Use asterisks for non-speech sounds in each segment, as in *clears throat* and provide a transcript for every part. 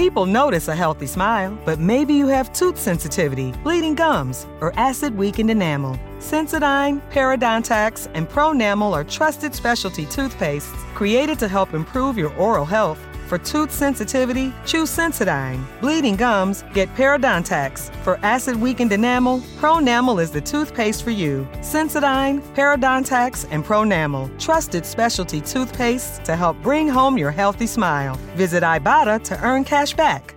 People notice a healthy smile, but maybe you have tooth sensitivity, bleeding gums, or acid weakened enamel. Sensodyne, Parodontax, and Pronamel are trusted specialty toothpastes created to help improve your oral health. For tooth sensitivity, choose Sensodyne. Bleeding gums, get Parodontax. For acid weakened enamel, Pronamel is the toothpaste for you. Sensodyne, Parodontax, and Pronamel. Trusted specialty toothpastes to help bring home your healthy smile. Visit Ibotta to earn cash back.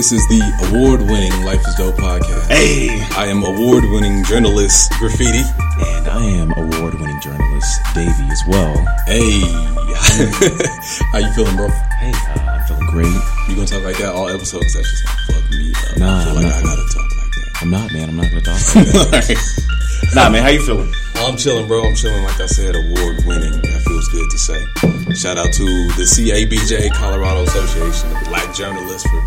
This is the award winning Life is Dope podcast. Hey! I am award winning journalist Graffiti. And I am award winning journalist Davey as well. Hey, *laughs* how you feeling, bro? Hey, uh, I'm feeling great. You gonna talk like that all episodes? That's just gonna fuck me up. Nah, I feel I'm like not I gotta talk like that. I'm not, man. I'm not gonna talk *laughs* like that. nah, man, how you feeling? I'm chilling, bro. I'm chilling. Like I said, award winning. That feels good to say. Shout out to the CABJ Colorado Association of Black Journalists for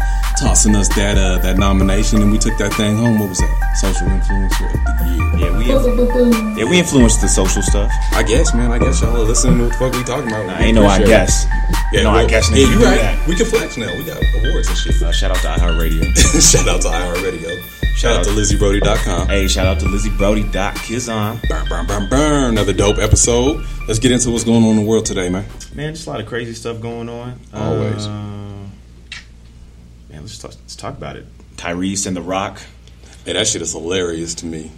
tossing us that uh, that nomination, and we took that thing home. What was that? Social influencer of the year. Yeah, we yeah we influenced the social stuff. I guess, man. I guess y'all are listening to what the fuck we talking about. Nah, ain't no I Appreciate guess. Yeah, no, well, I guess. Yeah, you right. that. We can flex now. We got awards and shit. Uh, shout out to iHeartRadio. *laughs* Shout out to iHeartRadio. Shout out to LizzieBrody.com. hey, shout out to Lizzie Brody. Dot Kizon. Burn, burn, burn, burn. Another dope episode. Let's get into what's going on in the world today, man. Man, just a lot of crazy stuff going on. Always. Uh, man, let's talk, let's talk about it. Tyrese and The Rock. Hey, that shit is hilarious to me.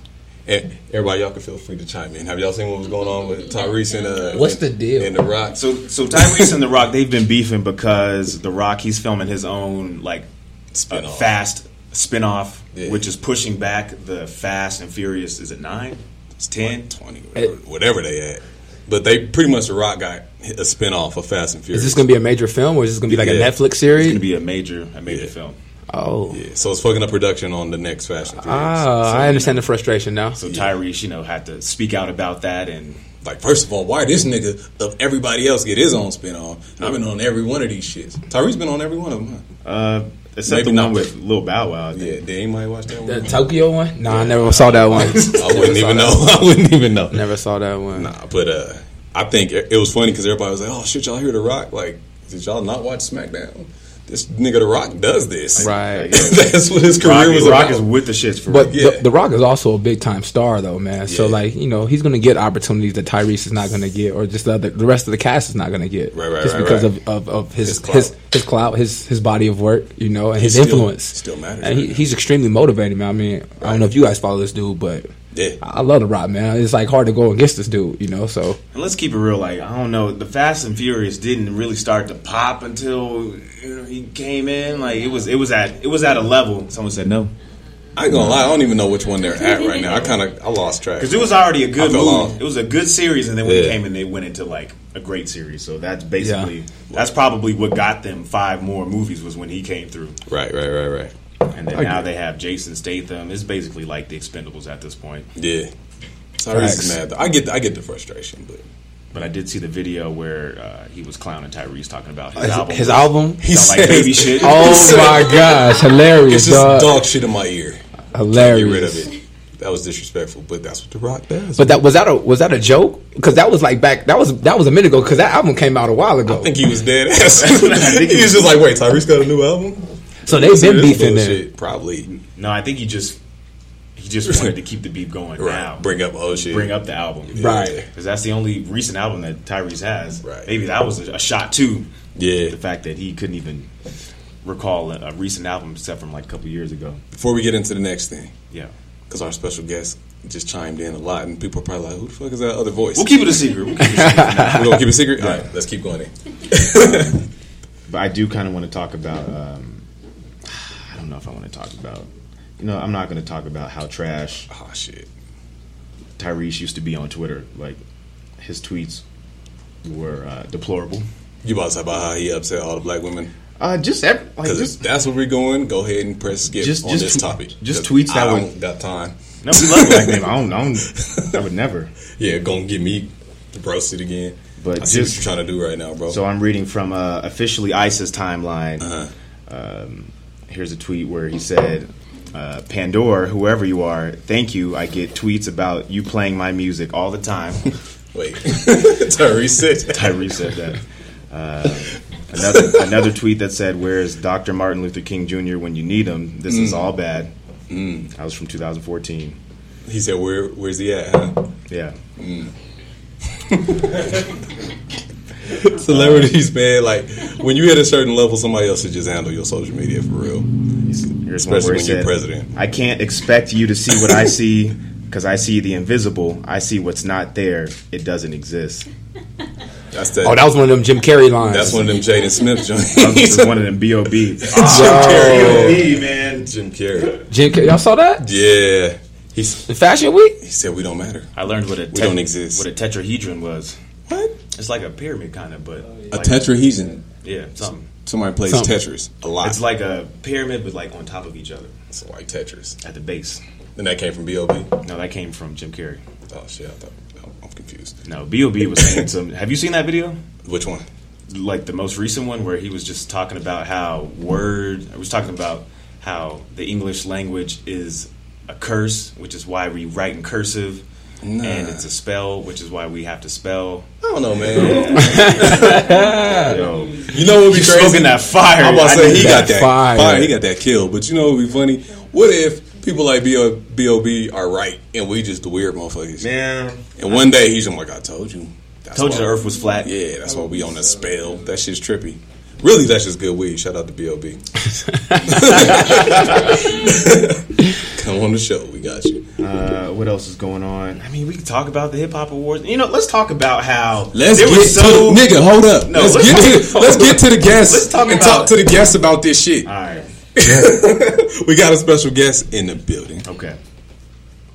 Eh, Everybody, y'all can feel free to chime in. Have y'all seen what was going on with Tyrese and uh, What's the deal? And the Rock. So, so Tyrese and The Rock, they've been beefing because The Rock, he's filming his own like Spin uh, fast spin-off, Yeah. which is pushing back the Fast and Furious. Is it nine? It's ten. twenty, whatever, whatever they had. But they pretty much the Rock got a spin off of Fast and Furious. Is this going to be a major film or is this going to be like Yeah. a Netflix series? It's going to be a major, a major Yeah. film. oh, Yeah, so it's fucking up production on the next Fast and Furious. ah, So, I understand the frustration now. So Tyrese, you know, had to speak out about that, and Like, first of all, why this nigga of everybody else get his own spin off? I've been on every one of these shits. Tyrese been on every one of them, huh? uh, except Maybe the not one with- with Lil Bow Wow. I think. Yeah, did anybody watch that one? The? Tokyo one? No, I never saw that one. *laughs* I wouldn't even know. *laughs* I wouldn't even know. never saw that one. Nah, but uh, I think it, it was funny because everybody was like, "Oh shit, y'all hear The Rock? Like, did y'all not watch SmackDown? This nigga The Rock does this, Right. *laughs* That's what his career Rock, was The Rock about. is with the shits for But. Yeah. the, the Rock is also a big time star, though, man. So, like, you know, he's going to get opportunities that Tyrese is not going to get, or just the, other, the rest of the cast is not going to get. Right, right, Just right, because right. Of, of, of his His his, clout. his clout, his his body of work, you know, and his still- influence. still matters And he, right now. he's extremely motivating, man. I mean, I don't know if you guys follow this dude, but Yeah. I I love the Rock, man. It's like hard to go against this dude, you know. So And let's keep it real. Like I don't know, the Fast and Furious didn't really start to pop until you know he came in. Like it was, it was at, it was at a level. Someone said no I ain't gonna lie, I don't even know which one they're at right now. I kind of I lost track because it was already a good movie. off. It was a good series, and then when it came in, they went into like a great series. So that's basically that's probably what got them five more movies was when he came through. right, right, right, right. And then now they have Jason Statham. It's basically like the Expendables at this point. Yeah, Tyrese is mad. Though. I get I get the frustration, but But I did see the video where uh, he was clowning Tyrese talking about his his, album. his album. he Sound like baby shit. Oh my *laughs* gosh, hilarious, it's just dog. dog shit in my ear. Hilarious. Get rid of it. *laughs* That was disrespectful, but that's what The Rock does. But that was that a was that a joke? Because that was like back that was that was a minute ago. Because that album came out a while ago. I think he was dead *laughs* ass. he he was just like, wait, Tyrese got a new album? So they've been This beefing there. bullshit, Probably. No, I think he just he just wanted to keep the beef going Right. now. Bring up old shit. bring up the album, Right. Because that's the only recent album that Tyrese has. Right. Maybe that was a, a shot too. Yeah. The fact that he couldn't even recall a, a recent album except from like a couple years ago. Before we get into the next thing, Yeah. because our special guest just chimed in a lot, and people are probably like, "Who the fuck is that other voice?" We'll keep it a secret. We'll keep it a secret. *laughs* we gonna keep it a secret. All right, let's keep going. In. *laughs* but I do kind of want to talk about. Um, I don't know if I want to talk about. You know, I'm not going to talk about how trash Oh shit. Tyrese used to be on Twitter. Like his tweets were uh, deplorable. You about to talk about how he upset all the black women? Uh, just every, like Because just that's where we're going. Go ahead and press skip Just- on just this tw- topic. Just tweets that I would- don't got time. no. We love black men. I don't. I don't. I would *laughs* never. Yeah, gonna get me roasted again. But I see what just- you're trying to do right now, bro. So I'm reading from uh, officially ISIS timeline. Uh-huh. Um, here's a tweet where he said, uh, "Pandora, whoever you are, thank you. I get tweets about you playing my music all the time." *laughs* Wait, *laughs* Tyrese said that. Tyrese said that. Uh, another another tweet that said, "Where's Dr. Martin Luther King Jr. when you need him? This is all bad." That was from 2014. He said, "Where, where's he at?" Huh? Yeah. *laughs* *laughs* Celebrities, man, like when you hit a certain level, somebody else should just handle your social media for real. Here's Especially where he when you're president. I can't expect you to see what I see because I see the invisible. I see what's not there. It doesn't exist. That's that. Oh, that was one of them Jim Carrey lines. that's one of them Jaden Smith *laughs* joints. This one of them B.O.B. *laughs* Jim oh, Carrey. B.O.B. man. Jim Carrey. Jim Carrey. Y'all saw that? Yeah, he's, The Fashion Week? he said we don't matter. I learned what a We don't exist. What a tetrahedron was. What? It's like a pyramid kind of, but A like- tetrahedron. Yeah, something. Somebody plays Something. Tetris a lot. It's like a pyramid, but like on top of each other So like Tetris. at the base. And that came from B.O.B. No, that came from Jim Carrey. Oh shit! I thought I'm- I'm confused. No, B.O.B. was saying some. Have you seen that video? Which one? like the most recent one where he was just talking about how word I was talking about how the English language is a curse, which is why we write in cursive, Nah. and it's a spell, which is why we have to spell. I don't know, man. *laughs* Yo, You know what would be crazy? smoking that fire. I'm about to say he got that fire. fire. He got that kill. But you know what would be funny? What if people like B.O.B. are right and we just the weird motherfuckers? man. And one day he's like, I told you. That's Told you the Earth was flat. Yeah, that's why we on a spell. That shit's trippy. Really, that's just good weed. Shout out to B.O.B. *laughs* *laughs* Come on the show. We got you. Uh, what else is going on? I mean, we can talk about the hip hop awards. You know, let's talk about how Let's get was to the, nigga. Hold up. No, let's, let's get to let's get to the guests Let's talk and talk to the guests about this shit. All right. *laughs* we got a special guest in the building, Okay.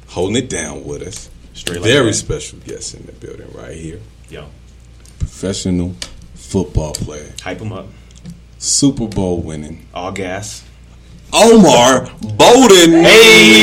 holding it down with us. Straight Very special guest in the building right here. Yo, Professional football player, hype them up. Super Bowl winning All gas. Omar Bolden. Hey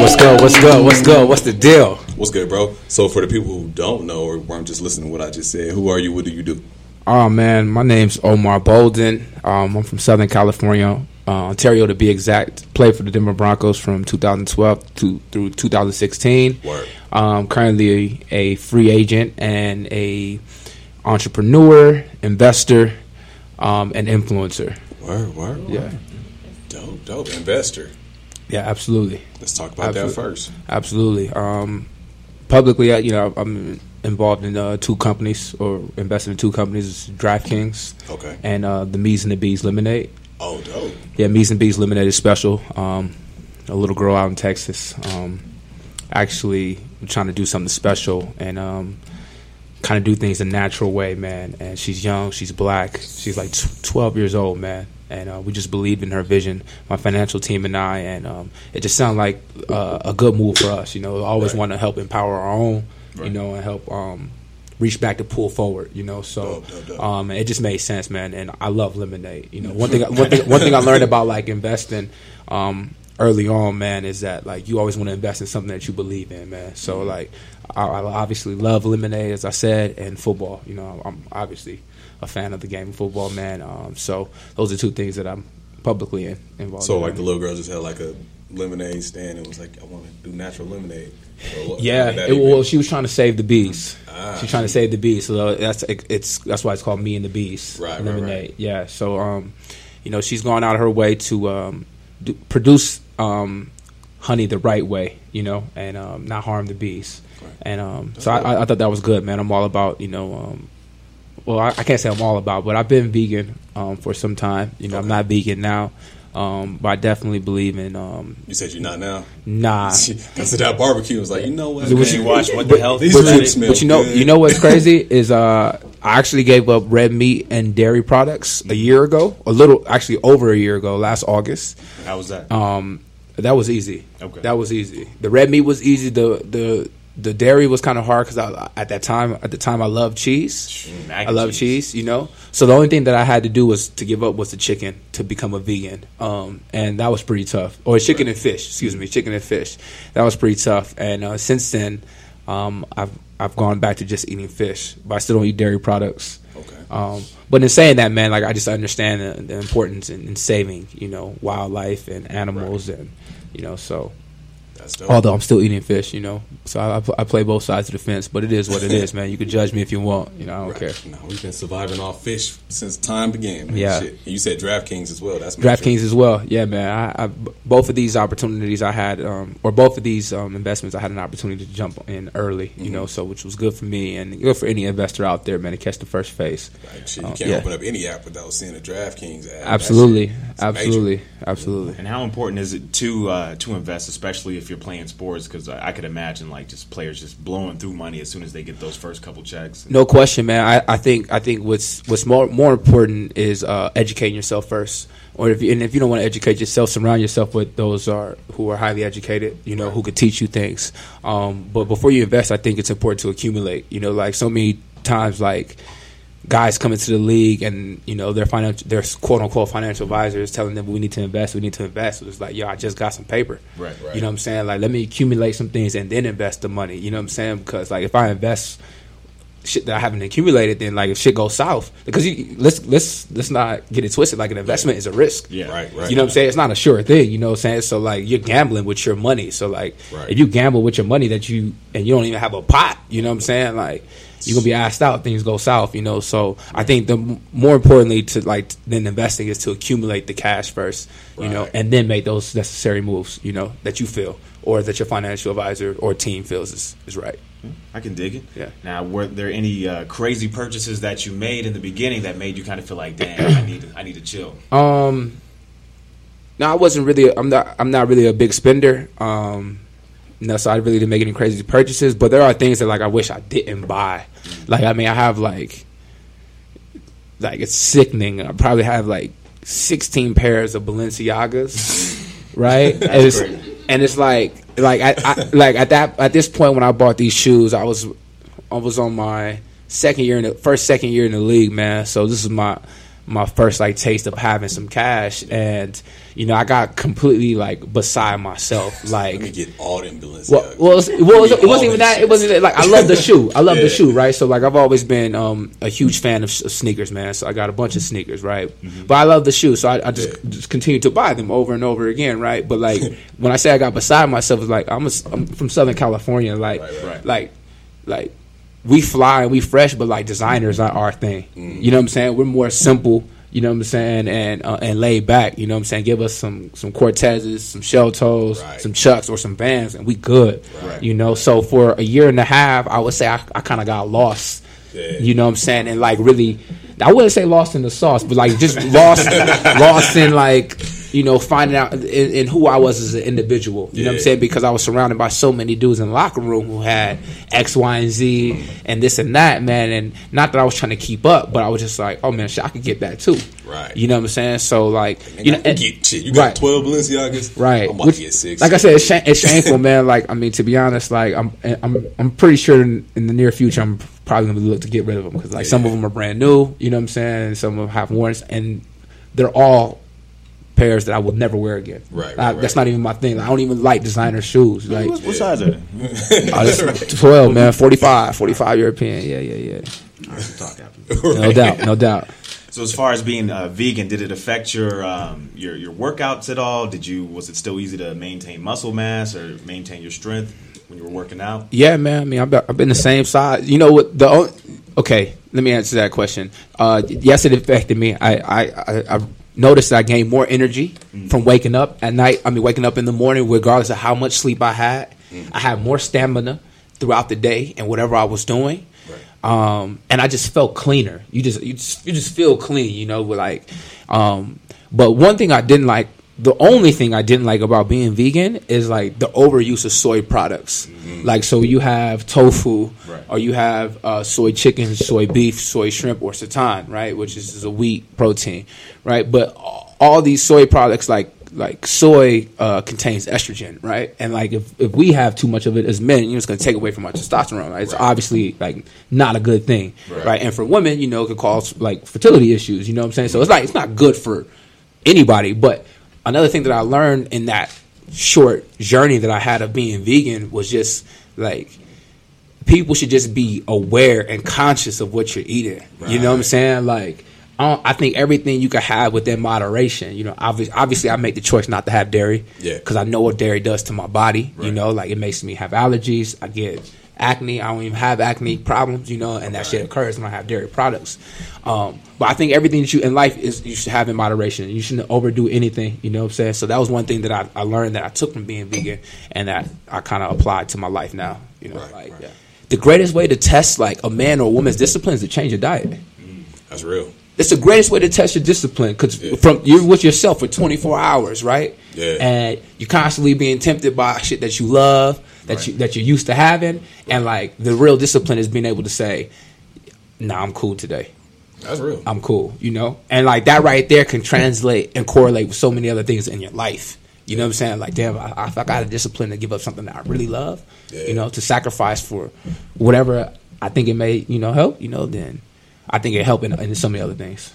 What's good? What's good? What's good? What's the deal? What's good, bro? So, for the people who don't know or weren't just listening to what I just said, who are you? What do you do? Oh man, my name's Omar Bolden. Um, I'm from Southern California, uh, Ontario to be exact. Played for the Denver Broncos from 2012 to through 2016. Word. Um, currently a, a free agent and a entrepreneur, investor, um, and influencer. Word, word. Yeah, Dope, dope. Investor. yeah, absolutely, Let's talk about that first. absolutely. Um, publicly, you know, I'm involved in uh, two companies or invested in two companies: DraftKings Okay. and uh, the Me's and the Bees Lemonade. Oh, dope. Yeah, Me's and Bees Lemonade is special. Um, a little girl out in Texas, um, actually trying to do something special and um, kind of do things a natural way, man. And she's young, she's black, she's like tw- 12 years old, man. And uh, we just believed in her vision, my financial team and I, and um, it just sounded like uh, a good move for us. You know, always Right. want to help empower our own, you know, and help um, reach back to pull forward. You know, so Dope, dope, dope. um, it just made sense, man. And I love lemonade. You know, one thing, *laughs* one thing, one thing I learned about like investing um, early on, man, is that like you always want to invest in something that you believe in, man. So like, I, I obviously love lemonade, as I said, and football. You know, I'm obviously a fan of the game of football, man. Um, so those are two things that I'm publicly in, involved. So, in, like, the little girl just had like a lemonade stand and was like, I want to do natural lemonade. Or what- Yeah, it, well, she was trying to save the bees. Ah. She's trying to save the bees, so that's it, it's that's why it's called Me and the Bees Right, right, lemonade. right. Yeah, so um, you know, she's gone out of her way to um, do, produce um, honey the right way, you know, and um, not harm the bees. Right. And um, so I, I- I thought that was good, man. I'm all about you know. Um, well, I, I can't say I'm all about, but I've been vegan um, for some time. You know, I'm not vegan now, um, but I definitely believe in um, You said you're not now. nah. *laughs* I said that barbecue was like, you know what? What man? you watch what the health These but, you, smell but you know, good. you know what's crazy *laughs* is uh, I actually gave up red meat and dairy products a year ago, a little actually over a year ago, last August. How was that? Um, that was easy. Okay. that was easy. The red meat was easy. The the the dairy was kind of hard because at that time at the time I loved cheese. Mac I love cheese. you know. So the only thing that I had to do was to give up was the chicken to become a vegan, um, and that was pretty tough. Or chicken and fish, excuse me, chicken and fish. That was pretty tough. And uh, since then, um, I've I've gone back to just eating fish, but I still don't eat dairy products. Okay. Um, but in saying that, man, like I just understand the, the importance in, in saving, you know, wildlife and animals, and you know, so. Although I'm still eating fish, you know, so I, I play both sides of the fence. But it is what it is, man. You can judge me if you want, you know, I don't Right. care. No, we've been surviving off fish since time began. Man. Yeah. Shit. You said DraftKings as well. That's major. DraftKings as well. Yeah, man. I, I both of these opportunities I had, um, or both of these um, investments, I had an opportunity to jump in early. You Mm-hmm. know, so which was good for me and good for any investor out there, man, to catch the first phase. Right. Shit, you Uh, can't yeah. open up any app without seeing a DraftKings ad. That Absolutely, major. absolutely, absolutely. And how important is it to uh, to invest, especially if you're playing sports? Because I, I could imagine like just players just blowing through money as soon as they get those first couple checks. No question, man. I, I think I think what's what's more more important is uh, educating yourself first. Or if you, and if you don't want to educate yourself, surround yourself with those are who are highly educated. You know, who could teach you things. Um, but before you invest, I think it's important to accumulate. You know, like so many times, like guys come into the league and you know their financial, their quote unquote financial advisors telling them we need to invest, we need to invest. It's like, yo, I just got some paper. Right, right. You know what I'm saying? Like, let me accumulate some things and then invest the money. You know what I'm saying? Because like if I invest shit that I haven't accumulated, then like if shit goes south, because you, let's let's let's not get it twisted. Like an investment is a risk. Yeah. Right, right. You know what I'm saying? It's not a sure thing. You know what I'm saying? So like you're gambling with your money. So like Right. if you gamble with your money that you and you don't even have a pot, you know what I'm saying? Like you're gonna be asked out. Things go south. You know. So I think the more importantly to like than investing is to accumulate the cash first. You know, and then make those necessary moves. You know that you feel or that your financial advisor or team feels is, is right. I can dig it. Yeah. Now, were there any uh, crazy purchases that you made in the beginning that made you kind of feel like, damn, I need I need to chill? Um, no, I wasn't really. I'm not. I'm not really a big spender. Um, no, so I really didn't make any crazy purchases. But there are things that like I wish I didn't buy. Mm. Like I mean, I have like, like it's sickening. I probably have like 16 pairs of Balenciagas, *laughs* right? and it's and it's like like I, I like at that at this point when I bought these shoes, I was I was on my second year in the first second year in the league, man. So this is my my first like taste of having some cash, and you know I got completely like beside myself, Let *laughs* like. get all them Balenciagas. Well, well, it, was, well, it, was, it wasn't even that. It wasn't like I love the *laughs* shoe. I love Yeah. the shoe, right? So like I've always been um, a huge fan of, of sneakers, man. So I got a bunch of sneakers, right? But I love the shoe, so I, I just Yeah. just continue to buy them over and over again, right? But like *laughs* when I say I got beside myself, it's like I'm, a, I'm from Southern California, like Right, right. like like we fly and we fresh, but like designers are our thing. Mm. You know what I'm saying? We're more simple. You know what I'm saying, and uh, and laid back. You know what I'm saying. Give us some some Cortezes, some shell toes, Right. some Chucks, or some Vans, and we good. Right. You know. So for a year and a half, I would say I, I kind of got lost. Yeah. You know what I'm saying, and like really, I wouldn't say lost in the sauce, but like just lost, *laughs* lost in like you know finding out in, in who I was as an individual. You know what I'm saying? Because I was surrounded by so many dudes in the locker room who had X, Y, and Z, and this and that, man. And not that I was trying to keep up, but I was just like, oh man, shit, I could get that too. Right. You know what I'm saying? So like, Man, you know, and- get shit. You got right. twelve Balenciagas, Right. I'm about Which- to get six. Like I said, it's, shame, it's shameful, man. Like I mean, to be honest, like I'm, I'm, I'm pretty sure in, in the near future, I'm probably gonna look to get rid of them because like some of them are brand new. You know what I'm saying? And some of them have warrants, and they're all pairs that I will never wear again. Right, I- right, That's not even my thing. I don't even like designer shoes. Like what, what size are they? *laughs* oh, this- *laughs* 12, man, 45, 45 European. Yeah, yeah, yeah. Talk after. *laughs* No doubt, no doubt. So as far as being uh, vegan, did it affect your um, your your workouts at all? Did you was it still easy to maintain muscle mass or maintain your strength when you were working out? Yeah, man. I mean, I've been, I've been the same size. You know what? The o- okay. Let me answer that question. Uh, yes, it affected me. I I, I, I noticed that I gained more energy from waking up at night. I mean, waking up in the morning, regardless of how much sleep I had. I had more stamina throughout the day and whatever I was doing. Um, and I just felt cleaner. You just you just you just feel clean, you know. Like, um, but one thing I didn't like, the only thing I didn't like about being vegan is like the overuse of soy products. Like, so you have tofu, Right. or you have uh, soy chicken, soy beef, soy shrimp, or seitan, right, which is, is a wheat protein, right. But all- all these soy products, like like soy, uh, contains estrogen, right? And like if, if we have too much of it as men, you know, it's going to take away from our testosterone. Right? It's Right. obviously like not a good thing, Right. right. And for women, you know, it could cause like fertility issues. You know what I'm saying? So it's like it's not good for anybody. But another thing that I learned in that short journey that I had of being vegan was just like people should just be aware and conscious of what you're eating. You know what I'm saying? Like, I, don't, I think everything you can have within moderation. You know, obviously, obviously, I make the choice not to have dairy. Yeah. Because I know what dairy does to my body. You know, like it makes me have allergies. I get acne. I don't even have acne problems. You know, and that shit occurs when I have dairy products. Um, but I think everything that you in life is you should have in moderation. You shouldn't overdo anything. You know what I'm saying? So that was one thing that I, I learned that I took from being vegan, and that I kind of applied to my life now. You know, Right, like right. the greatest way to test like a man or a woman's discipline is to change your diet. That's real. It's the greatest way to test your discipline because Yeah. from you're with yourself for 24 hours, right? Yeah. And you're constantly being tempted by shit that you love, that Right. you that you're used to having, and like the real discipline is being able to say, "Nah, I'm cool today. That's real. I'm cool," you know, and like that right there can translate and correlate with so many other things in your life. You know what I'm saying? Like, damn, I, if I got a discipline to give up something that I really love, Yeah. you know, to sacrifice for whatever I think it may, you know, help, you know, then I think it help in, in so many other things.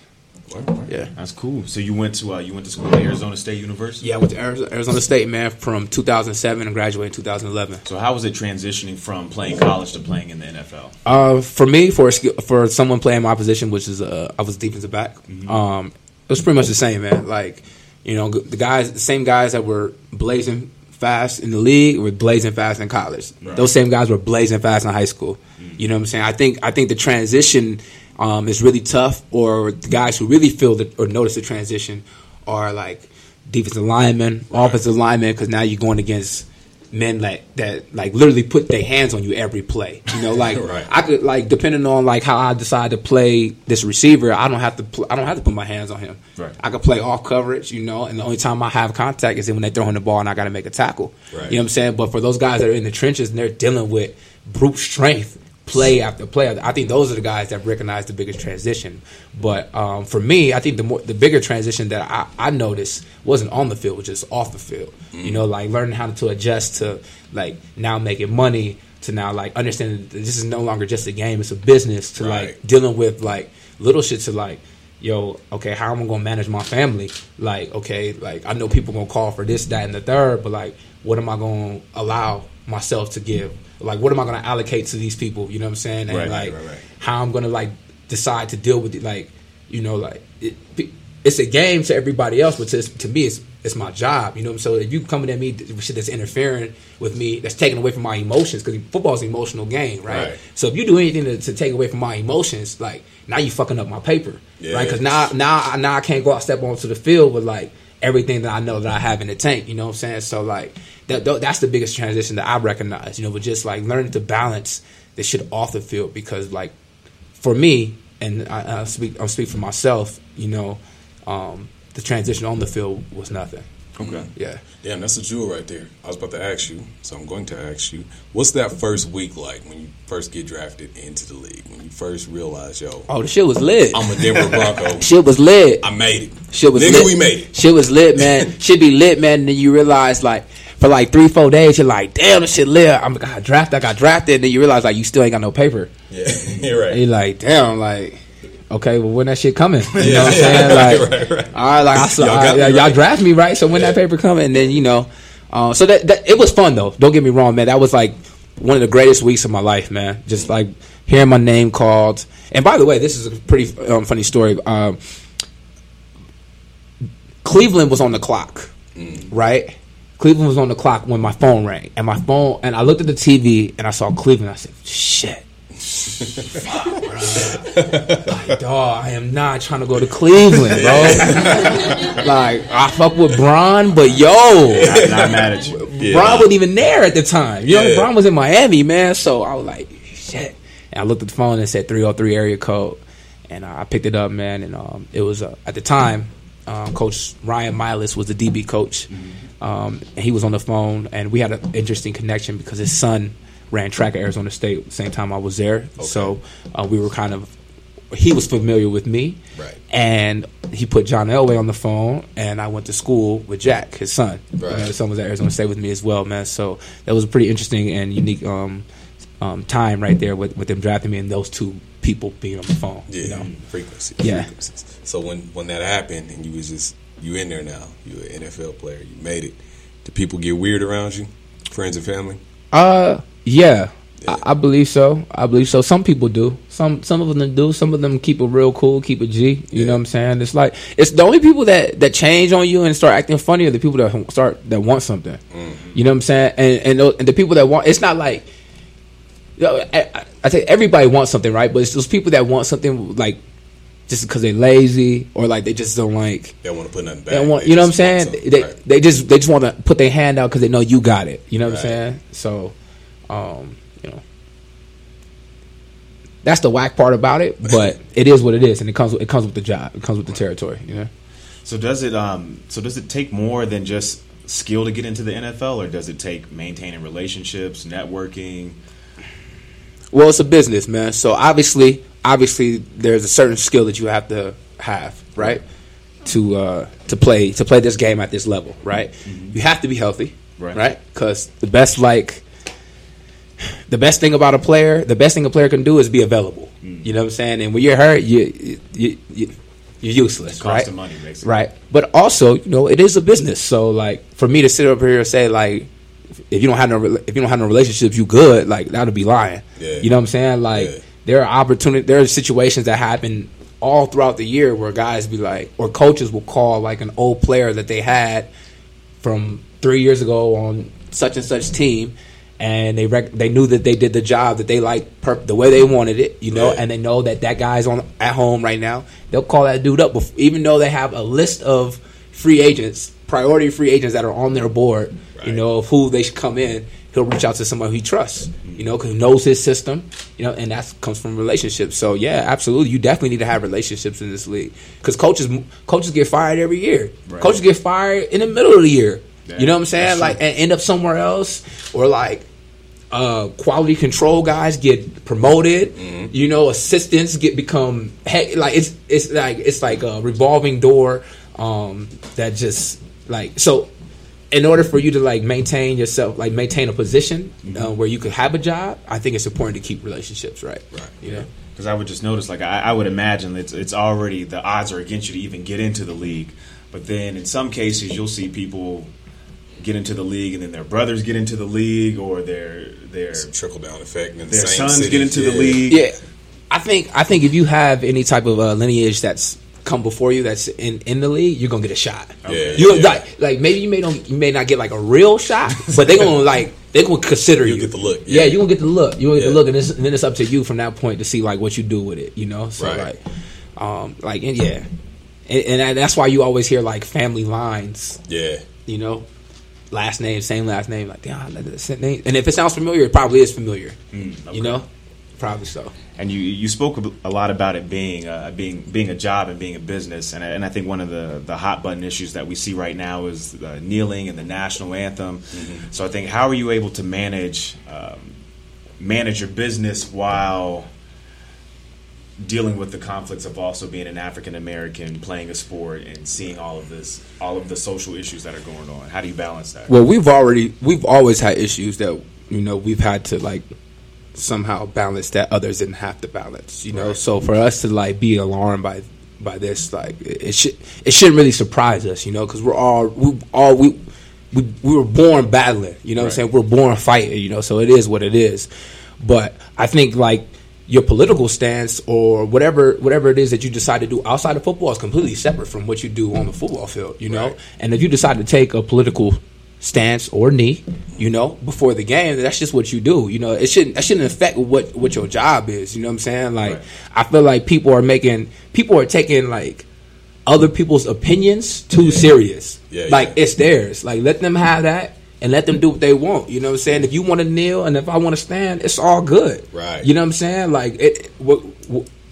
Word, word. Yeah. That's cool. So you went to uh, you went to school at Arizona State University. Yeah, I went to Arizona, Arizona State, man, from 2007 and graduated in 2011. So how was it transitioning from playing college to playing in the NFL? Uh, for me, for a skill, for someone playing my position, which is uh, I was defensive back, um, it was pretty much the same, man. Like, you know, the guys, the same guys that were blazing fast in the league were blazing fast in college. Right. Those same guys were blazing fast in high school. You know what I'm saying? I think I think the transition um, is really tough, or the guys who really feel the, or notice the transition are like defensive linemen, offensive linemen, because now you're going against men like that like literally put their hands on you every play. You know, *laughs* like Right. I could like depending on like how I decide to play this receiver, I don't have to pl- I don't have to put my hands on him. Right. I could play off coverage, you know, and the only time I have contact is when they throw him the ball and I got to make a tackle. Right. You know what I'm saying? But for those guys that are in the trenches and they're dealing with brute strength, play after play, I think those are the guys that recognize the biggest transition. But um, for me, I think the more the bigger transition that I, I noticed wasn't on the field, was just off the field. You know, like learning how to adjust to like now making money to now like understanding that this is no longer just a game; it's a business. To Right. like dealing with like little shit to like. Yo, okay, how am I gonna manage my family? Like, okay, like I know people gonna call for this, that, and the third, but like, what am I gonna allow myself to give? Like, what am I gonna allocate to these people? You know what I'm saying? And Right, like, right, right. how I'm gonna like decide to deal with it. Like, you know, like it, it's a game to everybody else, but to, to me, it's it's my job. You know, so if you coming at me with shit that's interfering with me, that's taking away from my emotions, because football is an emotional game, right? Right. So if you do anything to, to take away from my emotions, like now you fucking up my paper, right? Because now now now I can't go out step onto the field with like everything that I know that I have in the tank. You know what I'm saying? So like that that's the biggest transition that I recognize. You know, but just like learning to balance the shit off the field because like for me, and I, I speak I speak for myself. You know, um, the transition on the field was nothing. Okay. Yeah. Damn, that's a jewel right there. I was about to ask you, so I'm going to ask you, what's that first week like when you first get drafted into the league? When you first realize, yo, Oh, the shit was lit. I'm a Denver Bronco. *laughs* shit was lit. I made it. Shit was Nigga, lit. we made it. Shit was lit, man. *laughs* shit be lit, man. And then you realize, like, for like three, four days, you're like, damn, this shit lit. I'm, I got drafted. I got drafted. And then you realize, like, you still ain't got no paper. Yeah, *laughs* you're right. And you're like, damn, like, okay, well, when that shit coming? You Yeah, know what I'm saying? *laughs* like, right, right. all right, like, I saw, Y'all all got right, me y'all, draft me, right? So when that paper coming, and then, you know, uh, so that, that, it was fun, though. Don't get me wrong, man. That was like one of the greatest weeks of my life, man. Just like hearing my name called. And by the way, this is a pretty um, funny story. Um, Cleveland was on the clock, right? Cleveland was on the clock when my phone rang, and my phone, and I looked at the TV and I saw Cleveland. I said, "Shit, fuck, bro. *laughs* like, dog, I am not trying to go to Cleveland, bro. *laughs* like, I fuck with Braun, but yo, Not, not mad at you. Yeah. Braun wasn't even there at the time. You know, Yeah. Braun was in Miami, man. So I was like, shit. And I looked at the phone and it said 303 area code. And uh, I picked it up, man. And um, it was, uh, at the time, um, Coach Ron Milus was the DB coach. Um, and he was on the phone. And we had an interesting connection because his son ran track at Arizona State the same time I was there. So uh, we were kind of, he was familiar with me. Right. And he put John Elway on the phone, and I went to school with Jack, his son. Right. His son was at Arizona State with me as well, man. So that was a pretty interesting and unique um, um, time right there with, with them drafting me and those two people being on the phone. Yeah, You know? frequency. Yeah. frequencies. So when when that happened and you was just you in there now, You're an NFL player, you made it. Do people get weird around you, friends and family? Uh, yeah, I, I believe so. I believe so. Some people do. Some some of them do. Some of them keep it real cool, keep it G. You Yeah. know what I'm saying? It's like it's the only people that that change on you and start acting funny are the people that start that want something. You know what I'm saying? And and, those- and the people that want it's not like. You know, I, I- I think everybody wants something, right? But it's those people that want something like just because they're lazy or like they just don't like They don't want to put nothing back. they want, They you know what I'm saying? They right. they just they just want to put their hand out because they know you got it. You know what Right. I'm saying? So, um, you know, that's the whack part about it. *laughs* But it is what it is, and it comes with, it comes with the job. It comes with the territory. You know. So does it um so does it take more than just skill to get into the NFL or does it take maintaining relationships, networking? Well, it's a business, man. So obviously, obviously, there's a certain skill that you have to have, right, to uh, to play to play this game at this level, right. You have to be healthy, Right. right, because the best like the best thing about a player, the best thing a player can do is be available. You know what I'm saying? And when you're hurt, you you, you you're useless, right? of money. Right. But also, you know, it is a business. So like for me to sit up here and say like if you don't have no if you don't have no relationships, you good, like that would be lying. Yeah. You know what I'm saying? Like Yeah. There are opportunity there are situations that happen all throughout the year where guys be like or coaches will call like an old player that they had from 3 years ago on such and such team and they rec- they knew that they did the job that they liked perp- the way they wanted it, you know, Yeah. and they know that that guy's on at home right now. They'll call that dude up, even though they have a list of free agents, priority free agents that are on their board. You know of who they should come in. He'll reach out to somebody he trusts, you know, because he knows his system, you know, and that comes from relationships. So yeah, absolutely, you definitely need to have relationships in this league because coaches coaches get fired every year. Right. Coaches get fired in the middle of the year. You know what I'm saying? Like and end up somewhere else, or like uh, quality control guys get promoted. You know, assistants get become like it's it's like it's like a revolving door um, that just like so. In order for you to like maintain yourself, like maintain a position uh, where you could have a job, I think it's important to keep relationships right. Right. You know. Because I would just notice, like I, I would imagine it's it's already the odds are against you to even get into the league. But then in some cases, you'll see people get into the league, and then their brothers get into the league, or their their Some trickle down effect. In the their same sons city. get into the league. Yeah, I think I think if you have any type of uh, lineage that's come before you that's in, in the league, you're gonna get a shot. Yeah, you yeah. like like maybe you may don't you may not get like a real shot, *laughs* but they're gonna like they're gonna consider You'll you. get the look, Yeah, yeah. you gonna get the look. You gonna get Yeah. the look, and, it's, and then it's up to you from that point to see like what you do with it. You know, so Right. like, um, like and yeah, and, and that's why you always hear like family lines Yeah. you know, last name, same last name, like damn, that's the same name. And if it sounds familiar, it probably is familiar. okay. You know, probably so. And you you spoke a lot about it being uh, being being a job and being a business, and I, and I think one of the the hot button issues that we see right now is uh, kneeling and the national anthem. So I think how are you able to manage um, manage your business while dealing with the conflicts of also being an African American playing a sport and seeing all of this all of the social issues that are going on? How do you balance that? Well, we've already we've always had issues that you know we've had to like somehow balance that others didn't have to balance. You know, Right. so for us to like be alarmed by by this, like it, it should it shouldn't really surprise us. You know, because we're all we all we. We, we were born battling, you know what I'm saying? We're born fighting, you know, so it is what it is. But I think like your political stance or whatever whatever it is that you decide to do outside of football is completely separate from what you do on the football field, you know? Right. And if you decide to take a political stance or knee, you know, before the game, that's just what you do. You know, it shouldn't that shouldn't affect what what your job is. You know what I'm saying? Like Right. I feel like people are making people are taking like other people's opinions too serious. Yeah, like yeah. it's theirs. Like let them have that and let them do what they want. You know what I'm saying? If you want to kneel and if I want to stand, it's all good. Right. You know what I'm saying? Like it.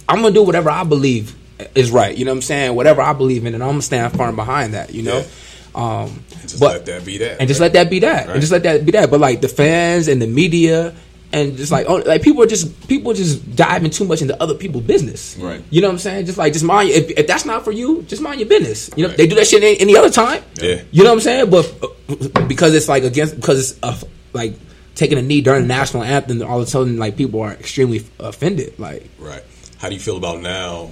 I'm gonna do whatever I believe is right. You know what I'm saying? Whatever I believe in, and I'm gonna stand firm behind that. You know. Um, Just but let that be that. and just right? let that be that, Right. and just let that be that. But like the fans and the media, and just like oh, like people are just people just diving too much into other people's business. Right. You know what I'm saying? Just like just mind if, if that's not for you, just mind your business. You know Right. they do that shit any, any other time. Yeah. You know what I'm saying? But uh, because it's like against because it's uh, like taking a knee during the national anthem, all of a sudden like people are extremely offended. Like Right. How do you feel about now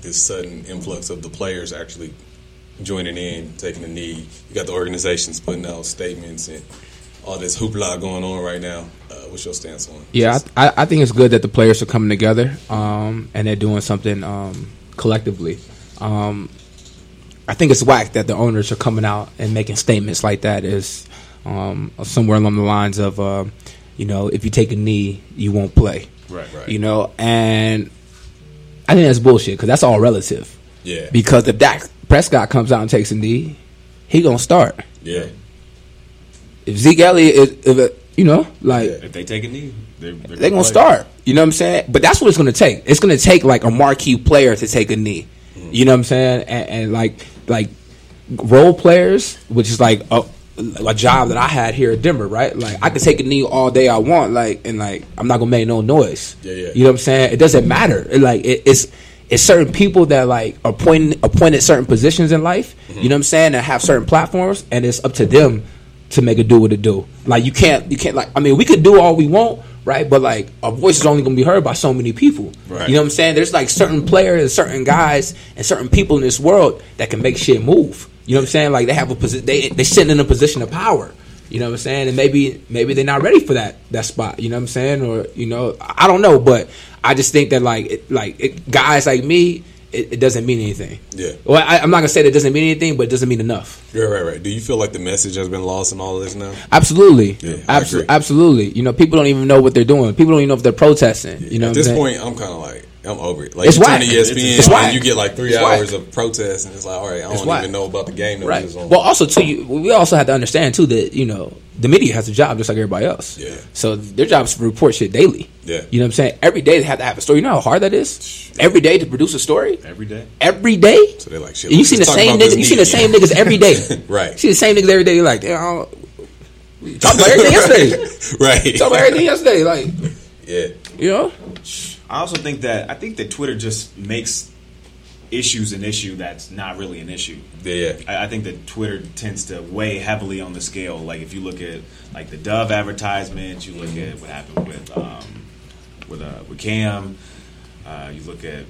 this sudden influx of the players actually joining in, taking a knee? You got the organizations putting out statements and all this hoopla going on right now. Uh, what's your stance on? Yeah, I, I think it's good that the players are coming together um, and they're doing something um, collectively. Um, I think it's whack that the owners are coming out and making statements like that. Is um, somewhere along the lines of, uh, you know, if you take a knee, you won't play. Right, right. You know, and I think that's bullshit because that's all relative. Yeah. Because if Dak Prescott comes out and takes a knee, he gonna start. Yeah. If Zeke Elliott, is, if it, you know, like If they take a knee, they're, they're they're gonna play. start. You know what I'm saying? But that's what it's gonna take. It's gonna take like a marquee player to take a knee. Mm-hmm. You know what I'm saying? And, and like like role players, which is like a, a job that I had here at Denver, right? Like I could take a knee all day I want, like and like I'm not gonna make no noise. Yeah, yeah. You know what I'm saying? It doesn't matter. It, like it, it's it's certain people that like are appointed appointed certain positions in life. You mm-hmm. know what I'm saying? That have certain platforms, and it's up to them to make it do what it do. Like you can't you can't like I mean we could do all we want, right? But like our voice is only gonna be heard by so many people. Right. You know what I'm saying? There's like certain players and certain guys and certain people in this world that can make shit move. You know what I'm saying? Like they have a position they they sitting in a position of power. You know what I'm saying? And maybe maybe they're not ready for that that spot. You know what I'm saying? Or you know I don't know, but I just think that like it, like it, guys like me. It, it doesn't mean anything. Yeah. Well, I, I'm not gonna say that it doesn't mean anything, but it doesn't mean enough. Yeah, right, right. Do you feel like the message has been lost in all of this now? Absolutely. Yeah, I Abso- agree. absolutely. You know, people don't even know what they're doing. People don't even know if they're protesting. You know, At this I'm point, I'm kind of like, I'm over it. Like, It's you turn whack. to ESPN It's whack. and you get like three It's hours whack. of protest, and it's like, all right, I It's don't whack. even know about the game. that right. was on. Well, also too, you, we also have to understand too that you know the media has a job just like everybody else. Yeah. So their job is to report shit daily. Yeah. You know what I'm saying? Every day they have to have a story. You know how hard that is? Every day to produce a story. every day. Every day. so they're like, shit. And you see the same about niggas. You see the same again. niggas every day. *laughs* Right. You see the same niggas every day. You're like, damn. I don't- we talked about everything yesterday. *laughs* right. Talked about everything yesterday. Like, yeah. you know. I also think that I think that Twitter just makes issues an issue that's not really an issue. Yeah. I, I think that Twitter tends to weigh heavily on the scale. Like if you look at like the Dove advertisements, you look at what happened with um, with uh, with Cam. Uh, you look at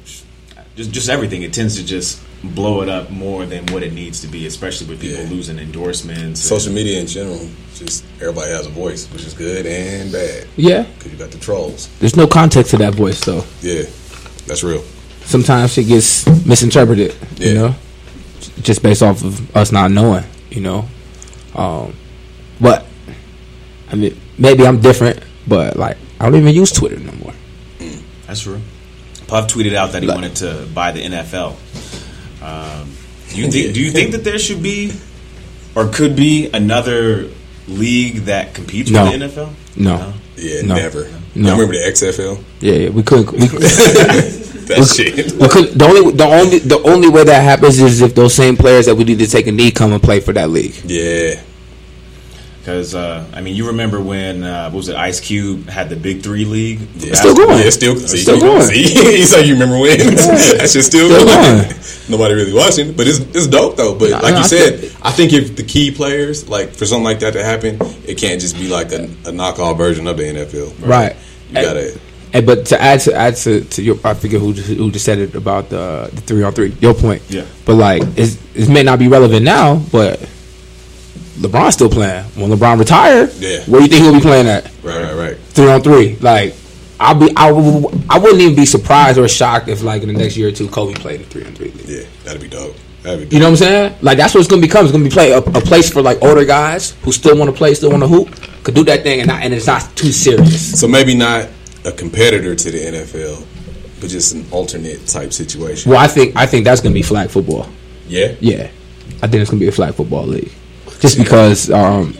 just just everything. It tends to just blow it up more than what it needs to be, especially with people Yeah. losing endorsements. Social and- media in general, just everybody has a voice, which is good and bad. Yeah. Because you got the trolls. There's no context to that voice though. Yeah. That's real. sometimes it gets misinterpreted. Yeah. You know, just based off of us not knowing. You know, um, but I mean, maybe I'm different, but like I don't even use Twitter no more. That's true. Puff tweeted out that he Like- wanted to buy the NFL. Um, do you think? Do you think that there should be, or could be, another league that competes No. with the NFL? No, Yeah, No. never. No. You remember the XFL? yeah, yeah, we couldn't. We, *laughs* That shit. we could, the only the only the only way that happens is if those same players that we need to take a knee come and play for that league. Yeah. Because uh, I mean, you remember when uh, what was it? Ice Cube had the Big Three league. Yeah. Still going. Yeah, still, see, Still you- going. See, *laughs* he's like, you remember when? *laughs* that shit's still, Still going. going. *laughs* Nobody really watching, but it's it's dope though. But Nah, like nah, you I said, think- I think if the key players, like for something like that to happen, it can't just be like a, a knockoff version of the NFL. Right. You gotta. And but to add to add to, to your, I forget who just, who just said it about the the three on three. Your point. Yeah. But like, it's, it may not be relevant now, but LeBron's still playing. When LeBron retired, Yeah. where do you think he'll be playing at? Right, right, right. Three on three. Like, I'll be, I, w- I wouldn't even be surprised or shocked if like in the next year or two, Kobe played in three on three league. Yeah, that'd be dope. That'd be dope. You know what I'm saying? Like that's what it's gonna become. It's gonna be play a, a place for like older guys who still want to play, still want to hoop, could do that thing, and not, and it's not too serious. So maybe not a competitor to the NFL, but just an alternate type situation. Well, I think I think that's gonna be flag football. Yeah. Yeah, I think it's gonna be a flag football league, just because. Um,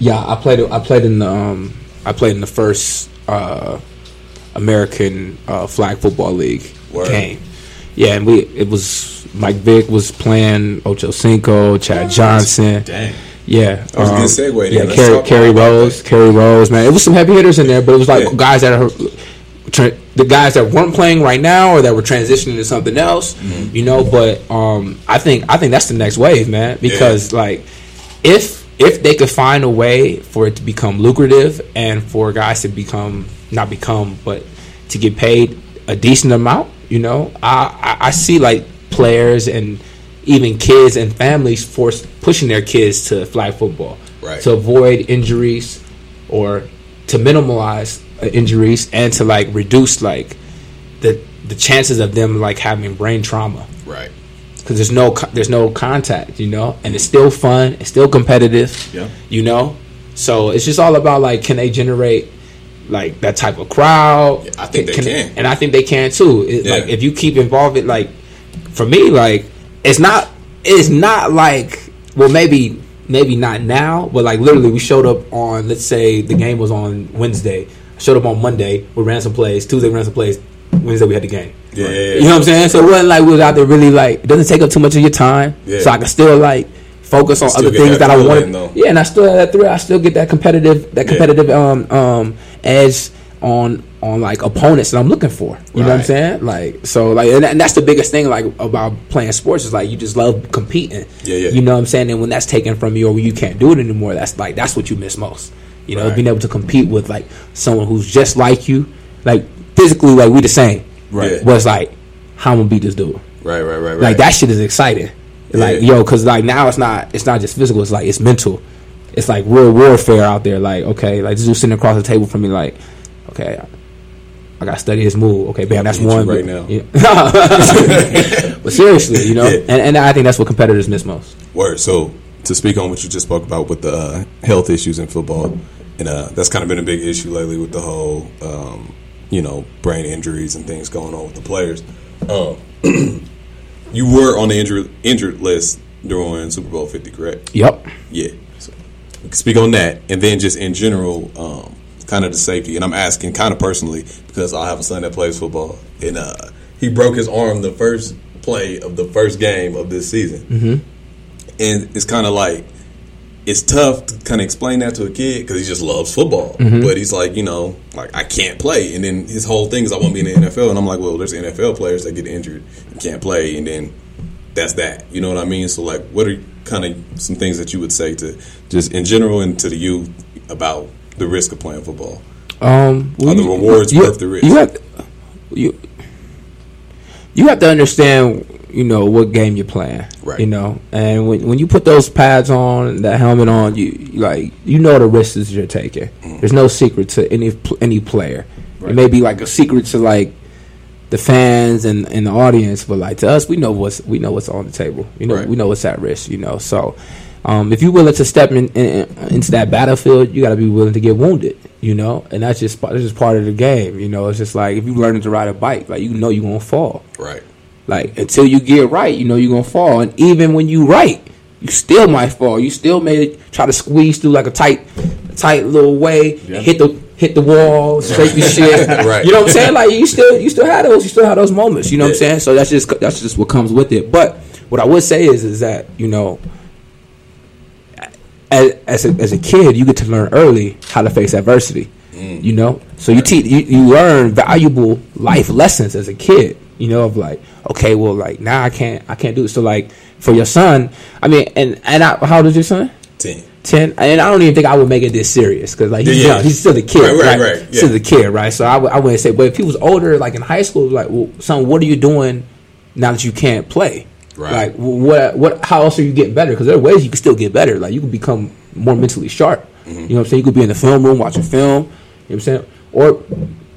yeah, I played. I played in the. Um, I played in the first uh, American uh, flag football league Word. game. Yeah, and we it was Mike Vick was playing Ocho Cinco, Chad Johnson. Dang. Yeah, That was a good segue then. Yeah, Let's Kerry, talk Kerry Rhodes, Kerry Rhodes, man. It was some heavy hitters in there, but it was like Yeah. guys that are tra- the guys that weren't playing right now or that were transitioning to something else, Mm-hmm. you know. But um, I think I think that's the next wave, man. Because like, if if they could find a way for it to become lucrative and for guys to become not become, but to get paid a decent amount, you know, I I, I see like players and even kids and families force pushing their kids to flag football Right. to avoid injuries or to minimize uh, injuries and to like reduce like the the chances of them like having brain trauma Right. Because there's no there's no contact, you know, and it's still fun, it's still competitive, Yeah. you know. So it's just all about like can they generate like that type of crowd? Yeah, I think they can. and I think they can too. It, Yeah. Like if you keep involved, like for me, like it's not it's not like well maybe maybe not now, but like literally we showed up on let's say the game was on Wednesday, showed up on Monday, we ran some plays, Tuesday we ran some plays, Wednesday we had the game. Yeah, yeah, yeah. You know what I'm saying? So it wasn't like we was out there really like it doesn't take up too much of your time. Yeah. So I can still like focus on other things that that, I want. Yeah, and I still have that thrill. I still get that competitive that Yeah. competitive um um edge on on like opponents that I'm looking for. You know what I'm saying? Like so like and, and that's the biggest thing like about playing sports is like you just love competing. Yeah, yeah. You know what I'm saying? And when that's taken from you or you can't do it anymore, that's like that's what you miss most. You know, Right. being able to compete with like someone who's just like you, like physically like we the same. Right. Yeah. Was like how I'm gonna beat this dude. Right. Right. Right. Right. Like that shit is exciting. Like Yeah. yo, because like now it's not it's not just physical. It's like it's mental. It's like real warfare out there. Like okay, like this dude sitting across the table from me. Like okay, I, I gotta study his move. Okay, bam, that's one right now. Yeah. *laughs* but seriously, you know, Yeah. and, and I think that's what competitors miss most. Word. So to speak on what you just spoke about with the uh, health issues in football, and uh, that's kind of been a big issue lately with the whole, um, you know, brain injuries and things going on with the players. Um, *clears throat* you were on the injured injured list during Super Bowl Fifty, correct? Yep. Yeah. So we can speak on that, and then just in general, um, kind of the safety. And I'm asking kind of personally because I have a son that plays football, and uh, he broke his arm the first play of the first game of this season, mm-hmm. and it's kind of like it's tough to kind of explain that to a kid because he just loves football, but he's like, you know, like I can't play, and then his whole thing is I want to be in the NFL, and I'm like, well, there's NFL players that get injured and can't play, and then that's that. You know what I mean? So like, what are kind of some things that you would say to just in general and to the youth about the risk of playing football? Um, Are the rewards you, worth the risk? You have, you, you have to understand, you know, what game you're playing. Right. You know, and when when you put those pads on, that helmet on, you like you know the risks you're taking. Mm-hmm. There's no secret to any any player. It may be like a secret to like the fans and, and the audience, but like to us, we know what's we know what's on the table. You know, Right. we know what's at risk. You know, so um, if you're willing to step in, in into that battlefield, you got to be willing to get wounded. You know, and that's just that's just part of the game. You know, it's just like if you learning to ride a bike, like you know you're gonna fall. Right. Like until you get right, you know you're gonna fall. And even when you right, you still might fall. You still may try to squeeze through like a tight, tight little way, and hit the hit the wall, scrape your shit. *laughs* Right. You know what I'm saying? Like you still you still have those you still have those moments. You know what I'm saying? So that's just that's just what comes with it. But what I would say is is that you know. As, as, a, as a kid, you get to learn early how to face adversity. Mm. You know, so you teach you, you learn valuable life lessons as a kid. You know, of like, okay, well, like now I can't I can't do it. So like for your son, I mean, and and I, how old is your son? Ten. Ten, and I don't even think I would make it this serious because like he's Yeah, yeah. young, he's still a kid, Right, right, right? right, Still yeah. a kid, right? So I, w- I wouldn't say, but if he was older, like in high school, like, well, son, what are you doing now that you can't play? Right. Like, what, what, how else are you getting better? Because there are ways you can still get better. Like, you can become more mentally sharp. Mm-hmm. You know what I'm saying? You could be in the film room watching film. You know what I'm saying? Or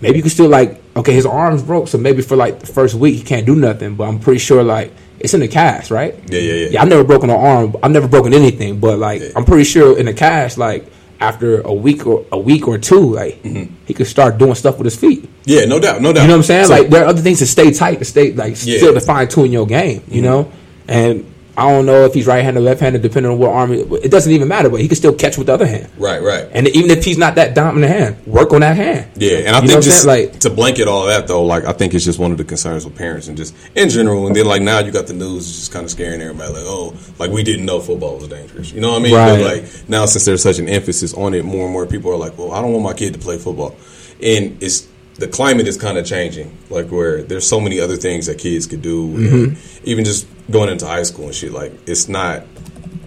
maybe you can still like, okay, his arm's broke, so maybe for like the first week he can't do nothing. But I'm pretty sure like it's in the cast, right? Yeah, yeah, yeah. Yeah, I've never broken an arm. I've never broken anything, but like Yeah. I'm pretty sure in the cash, like after a week or a week or two, like Mm-hmm. he could start doing stuff with his feet. Yeah, no doubt, no doubt. You know what I'm saying? So- like there are other things to stay tight, to stay like Yeah. still to fine tune your game. You know, and I don't know if he's right handed, left handed, depending on what arm. It, it doesn't even matter, but he can still catch with the other hand. right, right. And even if he's not that dominant hand, work on that hand. Yeah, and I You think just like to blanket all that though, like I think it's just one of the concerns with parents and just in general. And then like now you got the news it's just kind of scaring everybody. Like oh, like we didn't know football was dangerous. You know what I mean? Right. But like now since there's such an emphasis on it, more and more people are like, well, I don't want my kid to play football, and it's the climate is kind of changing. Like where there's so many other things that kids could do, and even just going into high school and shit. Like it's not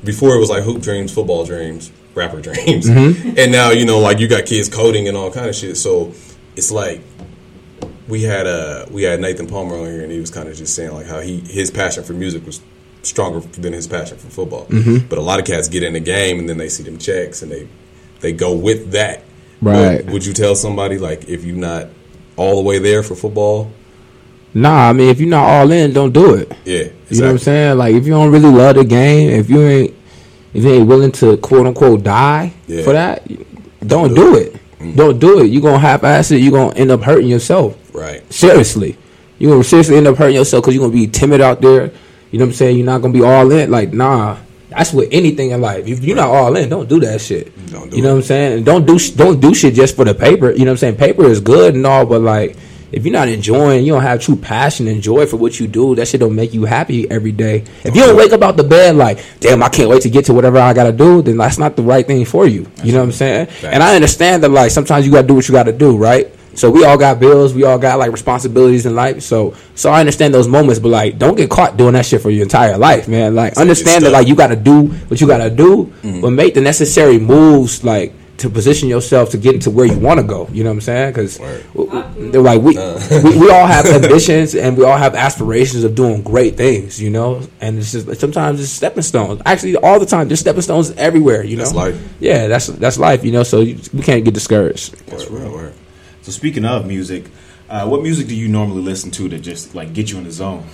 before it was like hoop dreams, football dreams, rapper *laughs* dreams, and now you know like you got kids coding and all kind of shit. So it's like we had uh we had Nathan Palmer on here and he was kind of just saying like how he his passion for music was stronger than his passion for football. Mm-hmm. But a lot of cats get in the game and then they see them checks and they they go with that. Right. But would you tell somebody like if you're not all the way there for football? Nah, I mean, if you're not all in, don't do it. Yeah, You know what I'm saying? Like, if you don't really love the game, if you ain't, if you ain't willing to quote unquote die Yeah. for that, don't, do do it. it. Don't do it. You're gonna half-ass it. You're gonna end up hurting yourself. Right. Seriously, you're gonna seriously end up hurting yourself because you're gonna be timid out there. You know what I'm saying? You're not gonna be all in. Like, nah. That's with anything in life. If you're not all in, don't do that shit. Don't do you know it. what I'm saying? Don't do don't do shit just for the paper. You know what I'm saying? Paper is good and all, but like if you're not enjoying, you don't have true passion and joy for what you do. That shit don't make you happy every day. If you don't wake up out the bed like, damn, I can't wait to get to whatever I gotta do, then that's not the right thing for you. You know what I'm saying? And I understand that like sometimes you gotta do what you gotta do, right? So we all got bills, we all got like responsibilities in life. So so I understand those moments, but like don't get caught doing that shit for your entire life, man. Like understand that like you gotta do what you gotta do, mm-hmm. but make the necessary moves like to position yourself to get into where you want to go. You know what I'm saying? Because they're like we, uh. we we all have *laughs* ambitions and we all have aspirations of doing great things. You know, and it's just sometimes it's stepping stones. Actually, all the time, there's stepping stones everywhere. You know, That's life. Yeah, that's that's life. You know, so you, we can't get discouraged. That's real. So speaking of music, uh, what music do you normally listen to to just like get you in the zone?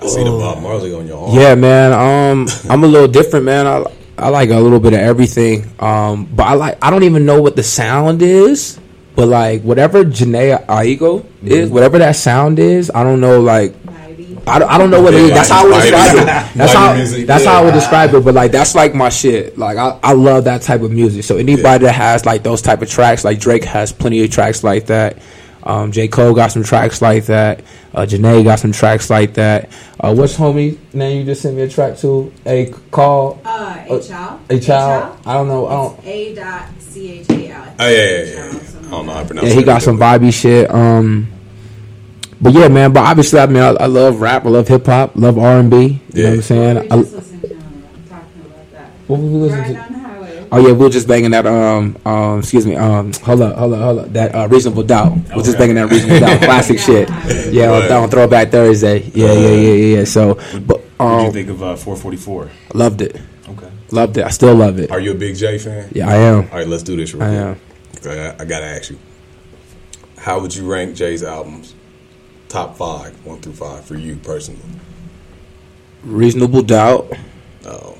I see the Bob Marley on your arm. Yeah, man. Um, I'm a little different, man. I I like a little bit of everything. Um, but I like I don't even know what the sound is. But like whatever Jhené Aiko is, whatever that sound is, I don't know. Like I don't, I don't know what it is. That's how I would describe it. *laughs* That's how music, that's how I would describe it. But like that's like my shit. Like I, I love that type of music. So anybody that has like those type of tracks, like Drake has plenty of tracks like that. Um, J Cole got some tracks like that. Uh, Jhené got some tracks like that. Uh, what's homie name you just sent me a track to? A call. Uh, Uh, a child. A child. I don't know. I don't. It's A dot C H A L. Oh yeah, yeah, yeah. yeah. I don't know how to pronounce Yeah, he got some vibey shit. Um, but yeah, man. But obviously, I mean, I, I love rap. I love hip hop. Love R and B. You know what Yeah. I'm saying? I, just listened to him talking about that. what was we listening Right to? on the highway. Oh yeah, we were just banging that. Um, um, excuse me. Um, hold up, hold up, hold up. That uh, reasonable doubt. We're just banging that reasonable doubt. *laughs* Classic shit. Yeah, on, on Throwback Thursday. Yeah, yeah, yeah, yeah. yeah. So, but What do you um, think of uh, 444? loved it. Okay. Loved it. I still love it. Are you a big Jay fan? Yeah, I am. All right, let's do this real I quick. am. I, I gotta ask you. How would you rank Jay's albums? Top five, one through five, for you personally. Reasonable doubt. Oh,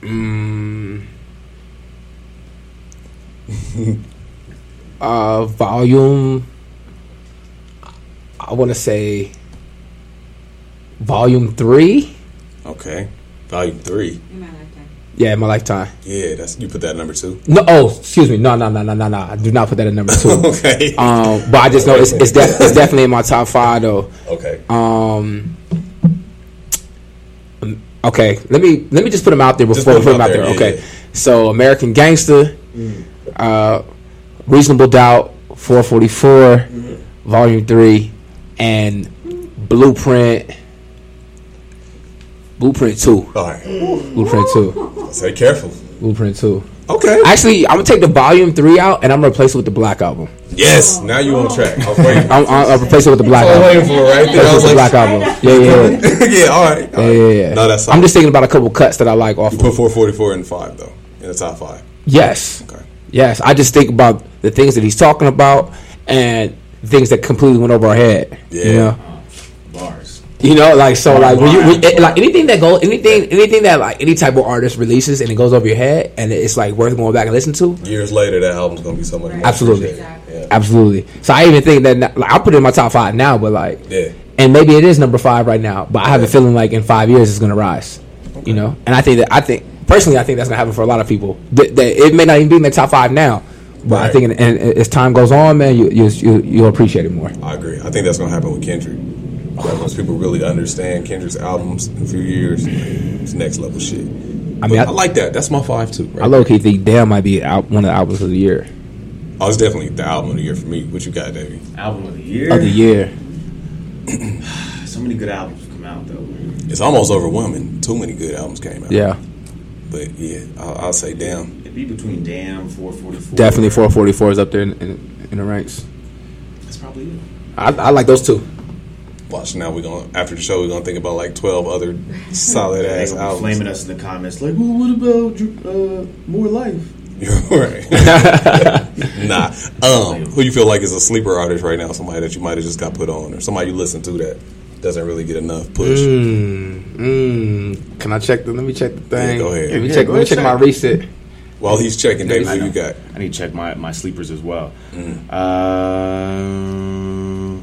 Mm. *laughs* uh, volume. I want to say volume three. okay. Volume three. In my lifetime. Yeah, in my lifetime. Yeah, that's you put that number two. No, oh, excuse me. No, no, no, no, no, no. I do not put that at number two. *laughs* okay. Um, but I just know it's it's, de- it's definitely in my top five though. okay. Um, okay, let me let me just put them out there before we put put 'em them out there. there, Okay, yeah. so American Gangster, uh, Reasonable Doubt, 444, Volume Three, and Blueprint. Blueprint Two. All right. Blueprint Two. Say careful. Blueprint Two. Okay. Actually, I'm gonna take the Volume Three out, and I'm gonna replace it with the Black Album. Yes. Now you on track. I was waiting. *laughs* I'm, I'll, I'll replace it with the Black I was Album. waiting for it right there. I Replace it was with the like, Black Album. Yeah, yeah, yeah. *laughs* yeah. All right. all Yeah, right. yeah, yeah. No, that's. I'm just thinking about a couple cuts that I like off. You Of. put 444 in five though, in the top five. Yes, Okay. yes. I just think about the things that he's talking about and things that completely went over our head. You Yeah. know, Bars. You know, like so, like when you when, it- like anything that goes, anything, anything that like any type of artist releases and it goes over your head and it's like worth going back and listen to. Years later, that album's gonna be so much. Absolutely. Yeah. Absolutely. So I even think that like, I'll put it in my top five now, but like, Yeah. and maybe it is number five right now, but I have a feeling like in five years it's gonna rise. You know, and I think that I think personally I think that's gonna happen for a lot of people. That, that it may not even be in the top five now, but I think in, in, as time goes on, man, you you you you'll appreciate it more. I agree. I think that's gonna happen with Kendrick. Like, once people really understand Kendrick's albums in a few years, it's next level shit. I mean, I, I- like that. That's my five too. Right? I low key think Damn might be out, one of the albums of the year. Oh, it's definitely the album of the year for me. What you got, Davey? Album of the year. Of the year. *clears throat* So many good albums come out though. It's almost overwhelming. Too many good albums came out. Yeah, But yeah, I'll, I'll say damn. It'd be between Damn, 444. definitely 444 is up there in, in, in the ranks. That's probably it. I, I like those two. Watch now. We're gonna after the show. We're gonna think about like twelve other solid ass gonna albums. flaming us in the comments like, well, what about uh, more life? You're right. *laughs* nah. Um, who you feel like is a sleeper artist right now? Somebody that you might have just got put on, or somebody you listen to that doesn't really get enough push. Mm, mm. Can I check the? Let me check the thing. Yeah, go ahead. Let me Yeah, check. let me ahead, check my reset. While he's checking, David, I who you got? I need to check my, my sleepers as well. Mm. Um,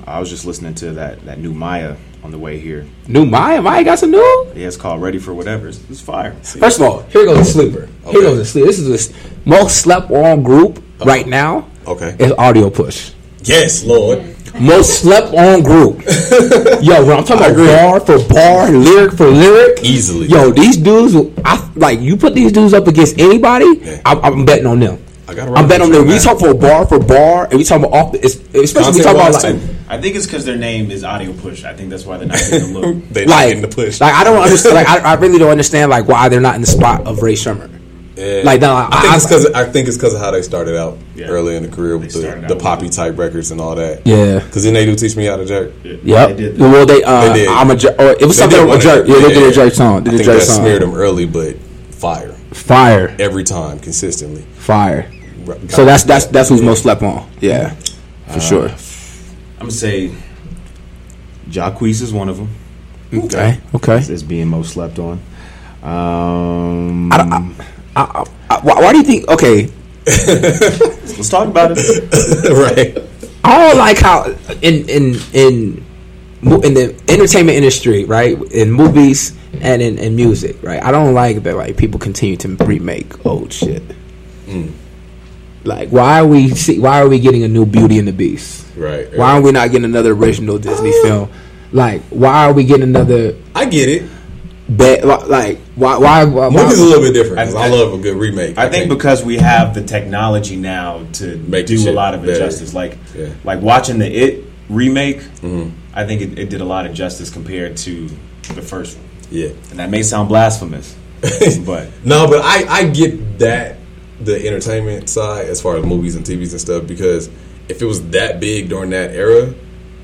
I was just listening to that, that new Maya on the way here. New Maya. Maya got some new. Yeah, it's called Ready for Whatever. It's, it's fire. First of all, here goes a sleeper. Okay. Here goes a sleeper. This is the most slept on group right now. Okay. It's Audio Push. Yes, Lord. Most slept on group. Yo, when I'm talking *laughs* I about bar for bar, lyric for lyric, Easily. Yo, these dudes, I like you put these dudes up against anybody. Yeah. I'm, I'm betting on them. I gotta I'm betting on them. We talk for bar for bar, and we talk about off. The, especially we talk about like, I think it's because their name is Audio Push. I think that's why they're not getting the look. *laughs* They not like, getting the push. like I don't understand. Like I, I really don't understand like why they're not in the spot of Rae Sremmurd. Yeah. like, no, I, I- think I- it's because I think it's because of how they started out Yeah. early in the career with the, the poppy it. type records and all that. Yeah. Because then they do teach me how to jerk. Yep. They did well, they uh, They did. I'm a jerk. Or it was They something did with one jerk. of- Yeah, they did a jerk song. Did I a think jerk that song. smeared them early, but fire Fire, every time consistently. fire. Got So that's that's that's who's most slept on. Yeah, for sure. I'm to say Jacquees is one of them. Okay, okay. Is being most slept on. Um, I, don't- I, I, I, why, why do you think? Okay, *laughs* let's talk about it. *laughs* right. I don't like how in in in in the entertainment industry, right, in movies and in, in music, right. I don't like that like people continue to remake old shit. Like, why are we see, why are we getting a new Beauty and the Beast? Right. Why are we not getting another original Disney film? Like, why are we getting another I get it. But Like, why? Why? why, why Movies a little bit different. I, I- I- love a good remake. I think because we have the technology now to Make do a lot of it better. justice. Like, Yeah. like watching the It remake, Mm-hmm. I think it, it did a lot of justice compared to the first one. yeah. And that may sound blasphemous, *laughs* but No, but I I get that the entertainment side as far as movies and TVs and stuff because if it was that big during that era,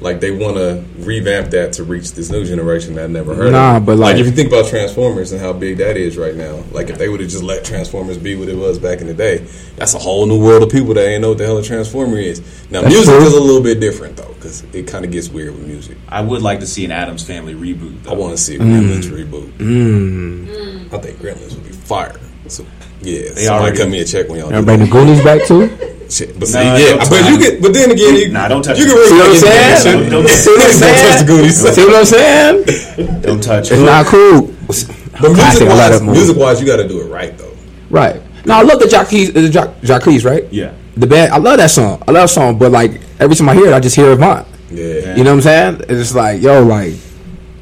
like they want to revamp that to reach this new generation that never heard Nah, of. it. but like- if you think about Transformers and how big that is right now, like if they would have just let Transformers be what it was back in the day, that's a whole new world of people that ain't know what the hell a Transformer is. Now That's music true. is a little bit different though because it kind of gets weird with music. I would like to see an Addams Family reboot. Though. I want to see a Mm. Gremlins reboot. I think Gremlins would be fire. So yeah, somebody already- cut me a check when y'all. Y'all the that. Goonies back too? *laughs* Shit, but see, Nah, yeah, but you get, but then again, you, Nah, don't touch you can really See what I'm get into saying? that shit. Don't- See what I'm Don't touch the saying? Goonies. See what I'm saying? Don't touch It's not cool. But music Classic, I love wise, that movie. music wise, you got to do it right though. Right. Now I love the Jacquees, the Jac- Jacquees, right? Yeah. The band, I love that song. I love that song, but like every time I hear it, I just hear Avant. Yeah, You know what I'm saying? It's like, yo, like,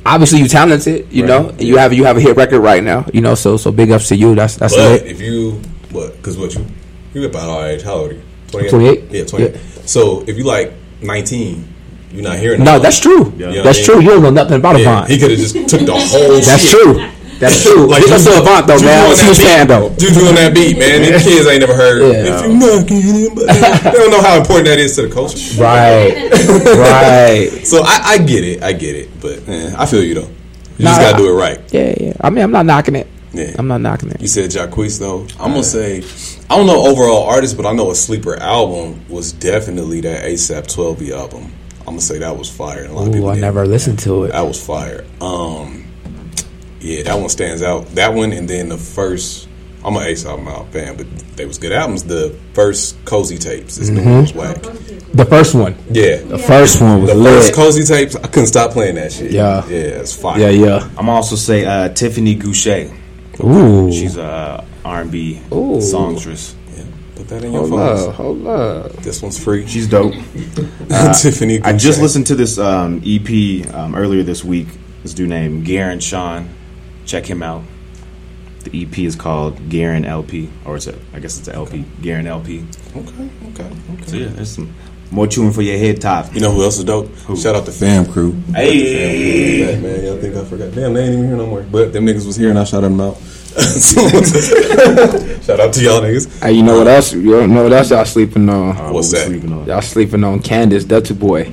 obviously you talented, you know, and you have you have a hit record right now, you know. So so big ups to you. That's that's but lit. if you what? Because what you you about our age? How old are you? 28? Yeah, twenty. Yeah. So if you like nineteen, you're not hearing. No, that's true. Yeah. You know That's I true. You don't know nothing about Yeah, Avant. he could have just took the whole. That's shit. true. That's true. Like Big ups to Avant though, man. on What's that beat. fan though? Juju on that beat, man. These kids ain't never heard. Yeah. If you knocking it, but they don't know how important that is to the culture. Right. right. *laughs* So I, I get it, I get it, but eh, I feel you though. You just gotta do it right. Yeah, yeah. I mean, I'm not knocking it. Yeah. I'm not knocking it. You said Jacquees though. I'm gonna say I don't know overall artist, but I know a sleeper album was definitely that ASAP Twelvyy album. I'm gonna say that was fire. A lot of people I never listened to it. That was fire. Um, yeah, that one stands out. That one, and then the first. I'm an Ace album out fan, but they was good albums. The first Cozy tapes, this new one was whack. The first one. Yeah, The first one was the first. Cozy tapes, I couldn't stop playing that shit. Yeah. yeah, it's fire. Yeah, yeah. I'm also say uh, Tiffany Gouché. Ooh. She's a R&B Ooh. songstress. Yeah. Put that in your Hold phones. up, hold up. This one's free. She's dope. *laughs* Tiffany. I just listened to this um, EP um, earlier this week. This dude named Garen Sean. Check him out. The EP is called Garen LP, or it's a, I guess it's a LP. Garen LP. Okay, okay, okay. So yeah, there's some more chewing for your head top. You know who else is dope? Shout out to Fam Crew. Hey, Fam, man, y'all think I forgot? Damn, they ain't even here no more. But them niggas was here and I shouted them out. *laughs* Shout out to y'all niggas. Hey, you know what else? You know what else y'all sleeping on? Uh, What's we that? sleeping on? Y'all sleeping on Candace, Dutty Boy.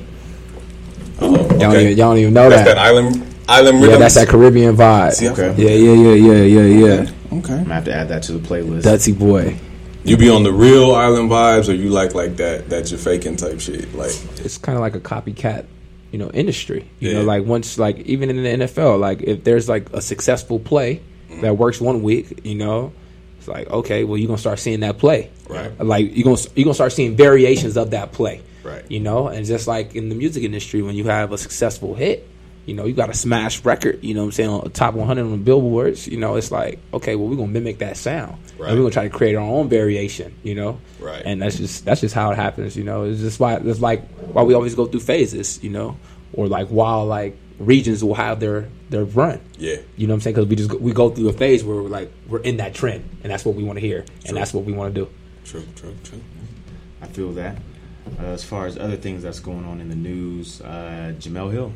Oh, Y'all, don't even, y'all don't even know That's that. that island island yeah, that's that Caribbean vibe. See, Okay. Yeah, yeah, yeah, yeah, yeah, yeah. I'm gonna have to add that to the playlist. Dutsy boy. You be on the real island vibes, or you like like that that you're faking type shit? Like, it's kind of like a copycat, you know, industry. You know, Yeah. like once, like even in the NFL, like if there's like a successful play Mm-hmm. that works one week, you know, it's like okay, well you're gonna start seeing that play, Right. Like you're gonna you're gonna start seeing variations of that play, Right. You know, and just like in the music industry, when you have a successful hit. You know, you got a smash record. You know, what I'm saying on the top 100 on the billboards. You know, it's like okay, well, we're gonna mimic that sound, Right. and we're gonna try to create our own variation. You know, Right. And that's just that's just how it happens. You know, it's just why it's like why we always go through phases. You know, or like while like regions will have their their run. Yeah. You know what I'm saying? Because we just go, we go through a phase where we're like we're in that trend, and that's what we want to hear, and that's what we want to do. true, true, true. I feel that. Uh, as far as other things that's going on in the news, uh, Jemele Hill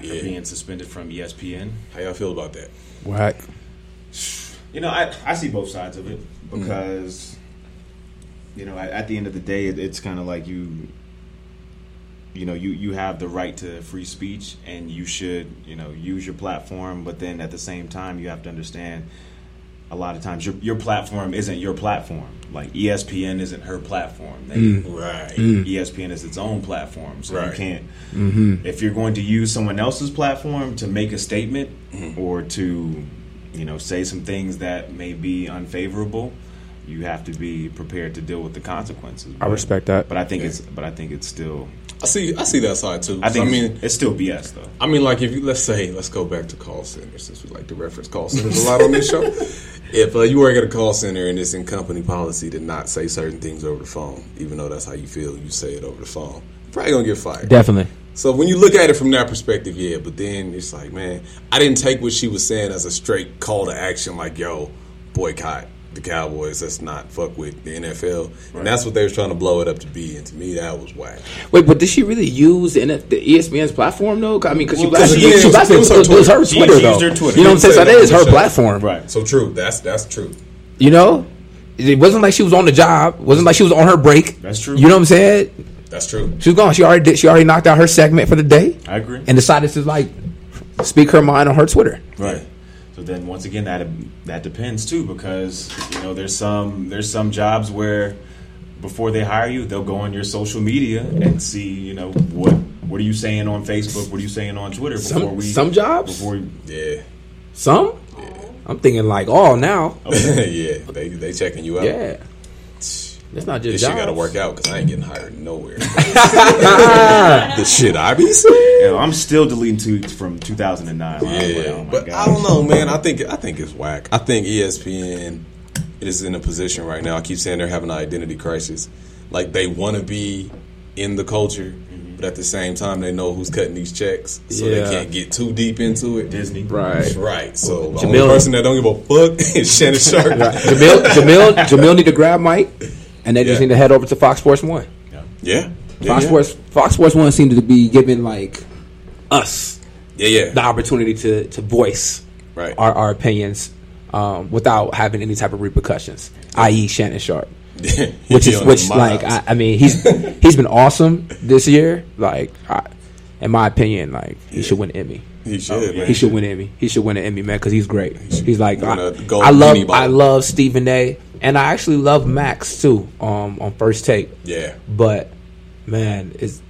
Yeah. being suspended from ESPN. How y'all feel about that? Whack. You know, I, I see both sides of it because, you know, at, at the end of the day, it, it's kind of like you, you know, you, you have the right to free speech and you should, you know, use your platform. But then at the same time, you have to understand a lot of times your, your platform isn't your platform. Like ESPN isn't her platform. They, mm. Right. Mm. ESPN is its own platform, so Right. you can't. Mm-hmm. If you're going to use someone else's platform to make a statement mm. or to, you know, say some things that may be unfavorable, you have to be prepared to deal with the consequences. I respect that. but I think it's, but I think it's still. I see. I see that side too. I think I I mean, mean, it's still BS though. I mean, like if you let's say let's go back to call centers since we like to reference call centers a lot on this show. *laughs* If uh, you work at a call center and it's in company policy to not say certain things over the phone, even though that's how you feel, you say it over the phone. You're probably gonna get fired. Definitely. So when you look at it from that perspective, yeah. But then it's like, man, I didn't take what she was saying as a straight call to action, like, yo, boycott the Cowboys. Let's not fuck with the NFL. And that's what they were trying to blow it up to be. And to me, that was whack. Wait, but did she really use the, NF the ESPN's platform though? I mean, because Well, she blasted, 'cause again, she blasted, it it was was, her it was her Twitter. She- though. her Twitter. You know what I'm saying? So She that said is that on her show. platform, Right. So true. That's that's true. You know, it wasn't like she was on the job. It wasn't like she was on her break. That's true. You know what I'm saying? That's true. She was gone. She already did. She already knocked out her segment for the day I agree. and decided to like speak her mind on her Twitter. Right. So then once again that that depends too because you know there's some there's some jobs where before they hire you they'll go on your social media and see you know what what are you saying on Facebook what are you saying on Twitter before Some we some jobs, before Yeah. some. I'm thinking like, oh, now, *laughs* yeah. They they checking you out. yeah. It's not just This jobs. shit got to work out because I ain't getting hired nowhere. *laughs* the shit I be saying. you know, I'm still deleting tweets from 2009 I'm like, Yeah, oh my but gosh. I don't know, man. I think I think it's whack. I think ESPN is in a position right now. I keep saying they're having an identity crisis. Like they want to be in the culture, mm-hmm. but at the same time they know who's cutting these checks, so Yeah. they can't get too deep into it. Disney right. Right. So the Jemele- only person that don't give a fuck *laughs* is Shannon Sharpe. Jemele, Jemele, Jemele need to grab Mike, and they just need to head over to Fox Sports One. Yeah. Yeah, Fox yeah. Sports, Fox Sports One seemed to be giving like us Yeah, yeah. the opportunity to to voice Right. our, our opinions um, without having any type of repercussions, i.e., Shannon Sharpe, *laughs* which is which like. I, I mean he's *laughs* he's been awesome this year. Like I, in my opinion, like he should win an Emmy. He should. yeah. He should win Emmy. He should win an Emmy, man, because he's great. He's like I, I love I love Stephen A. and I actually love Max too. Um, on first take, Yeah. but man, it's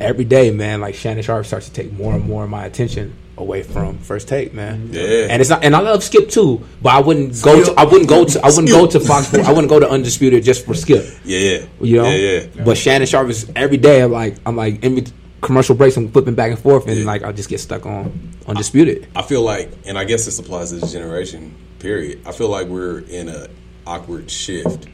every day, man. Like Shannon Sharpe starts to take more and more of my attention away from first take, man. Yeah. and it's not. And I love Skip too, but I wouldn't go. To, I wouldn't go to. I wouldn't go to Fox. I wouldn't go to Undisputed just for Skip. Yeah, yeah. You know. Yeah, yeah. But Shannon Sharpe is every day. I'm like I'm like commercial breaks. I'm flipping back and forth, and Yeah. like I just get stuck on Undisputed. I feel like, and I guess this applies to this generation. Period. I feel like we're in a awkward shift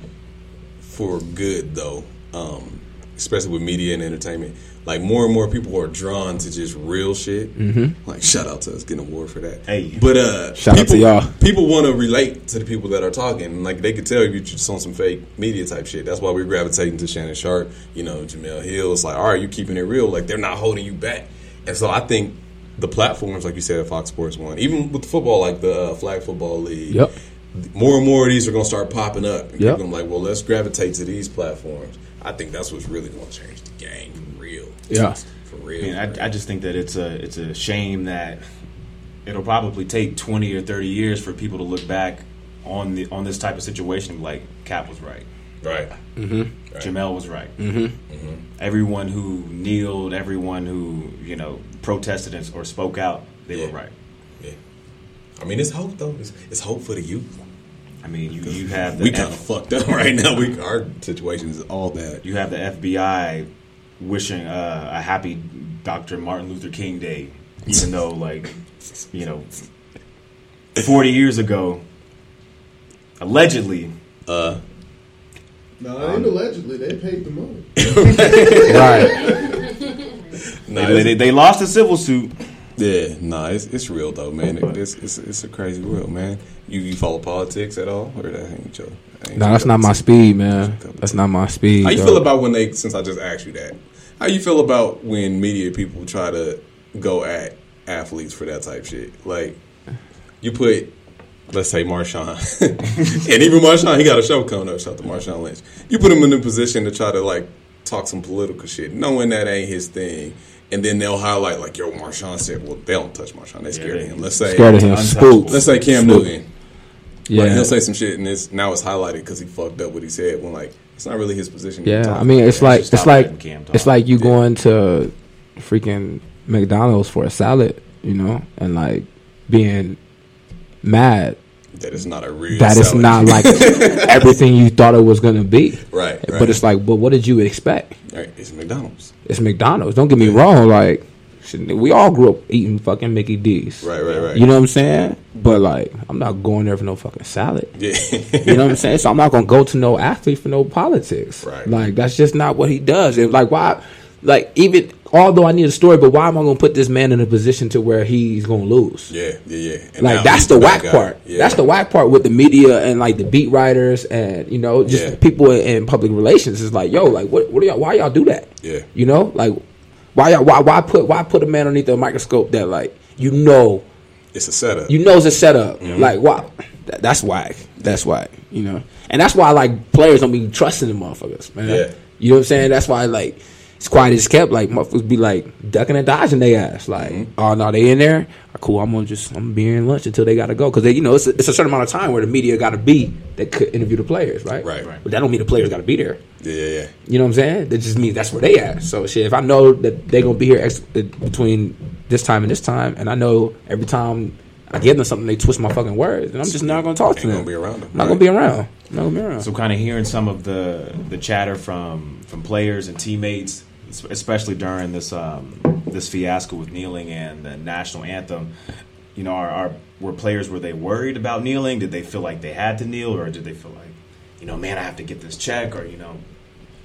for good, though. Um, especially with media and entertainment. Like more and more people are drawn to just real shit. Mm-hmm. Like shout out to us getting an award for that. Hey. but uh, Shout out to people, y'all. People want to relate to the people that are talking. Like they could tell you're just on some fake media type shit. That's why we're gravitating to Shannon Sharpe. You know, Jemele Hill. It's like, all right, you keeping it real. Like they're not holding you back. And so I think the platforms, like you said, at Fox Sports One, even with the football, like the uh, Flag Football League. Yep. More and more of these are going to start popping up. And Yep. people are like, well, let's gravitate to these platforms. I think that's what's really going to change the game for real. Yeah. For For I real. mean, for real. I, I just think that it's a it's a shame that it'll probably take twenty or thirty years for people to look back on the on this type of situation like Kap was right, right. Mm-hmm. Right. Jemele was right, mm-hmm. Mm-hmm. mm-hmm. everyone who kneeled, everyone who you know protested or spoke out, they Yeah. were right. Yeah. I mean, it's hope though. It's, it's hope for the youth. I mean, you you have the We kind of fucked up *laughs* right now. We our situation is all bad. you have the FBI wishing uh, a happy Dr. Martin Luther King Day, even though like you know, forty years ago, allegedly. Uh, No, it ain't allegedly. They paid the money. *laughs* Right. nah, They, they, they lost the civil suit. yeah, nah, it's, it's real though, man. It, it's, it's it's a crazy world, man. You you follow politics at all, or that ain't your? ain't No, your that's not my speed, man. That's not my speed. How you dog. feel about when they? Since I just asked you that, how you feel about when media people try to go at athletes for that type shit? Like you put, let's say Marshawn, *laughs* and even Marshawn, he got a show coming up. Shout to Marshawn Lynch. You put him in a position to try to like talk some political shit, knowing that ain't his thing. And then they'll highlight like, "Yo, Marshawn said." Well, they don't touch Marshawn; they scared they- of him. Let's say, Scared of him. Untouchable. Spook. let's say Cam Snoop. Newton. Yeah. Like he'll say some shit, and it's now it's highlighted because he fucked up what he said. When like it's not really his position. Yeah, I mean, it's like it's like letting Cam talk. it's like you going to freaking McDonald's for a salad, you know, and like being mad that it's not a real. that it's salad. not like *laughs* everything you thought it was gonna be. Right, right. But it's like, but what did you expect? Right, it's McDonald's. It's McDonald's. Don't get me wrong. Like, we all grew up eating fucking Mickey D's. Right, right, right. You know what I'm saying? But like, I'm not going there for no fucking salad. Yeah. You know what I'm saying? So I'm not gonna go to no athlete for no politics. Right. Like that's just not what he does. And like why like even although I need a story, but why am I gonna put this man in a position to where he's gonna lose? yeah, yeah, yeah. And Like that's the whack part. Yeah. That's the whack part with the media and like the beat writers and you know just Yeah. people in, in public relations is like, yo, like what what are y'all? Why y'all do that? Yeah. You know, like why y'all why why put why put a man underneath the microscope that like you know It's a setup. you know it's a setup. Mm-hmm. Like why? That, that's whack. That's whack. You know, and that's why like players don't be trusting the motherfuckers, man. Yeah. You know what I'm saying? That's why like it's quiet as kept. Like motherfuckers be like ducking and dodging they ass. Like Mm-hmm. oh no, they in there. Cool. I'm gonna just I'm gonna be here in lunch until they gotta go because they you know it's a, it's a certain amount of time where the media gotta be that could interview the players, right? Right. Right. But that don't mean the players gotta be there. yeah, yeah, yeah. You know what I'm saying? That just means that's where they at. So shit, if I know that they gonna be here ex- between this time and this time, and I know every time I give them something, they twist my fucking words, and I'm just not gonna talk to Ain't them. gonna be around them, not right. gonna be around. I'm not gonna be around. So kind of hearing some of the the chatter from from players and teammates, es- especially during this um, this fiasco with kneeling and the national anthem. You know, are, are were players were they worried about kneeling? Did they feel like they had to kneel, or did they feel like, you know, man, I have to get this check, or you know,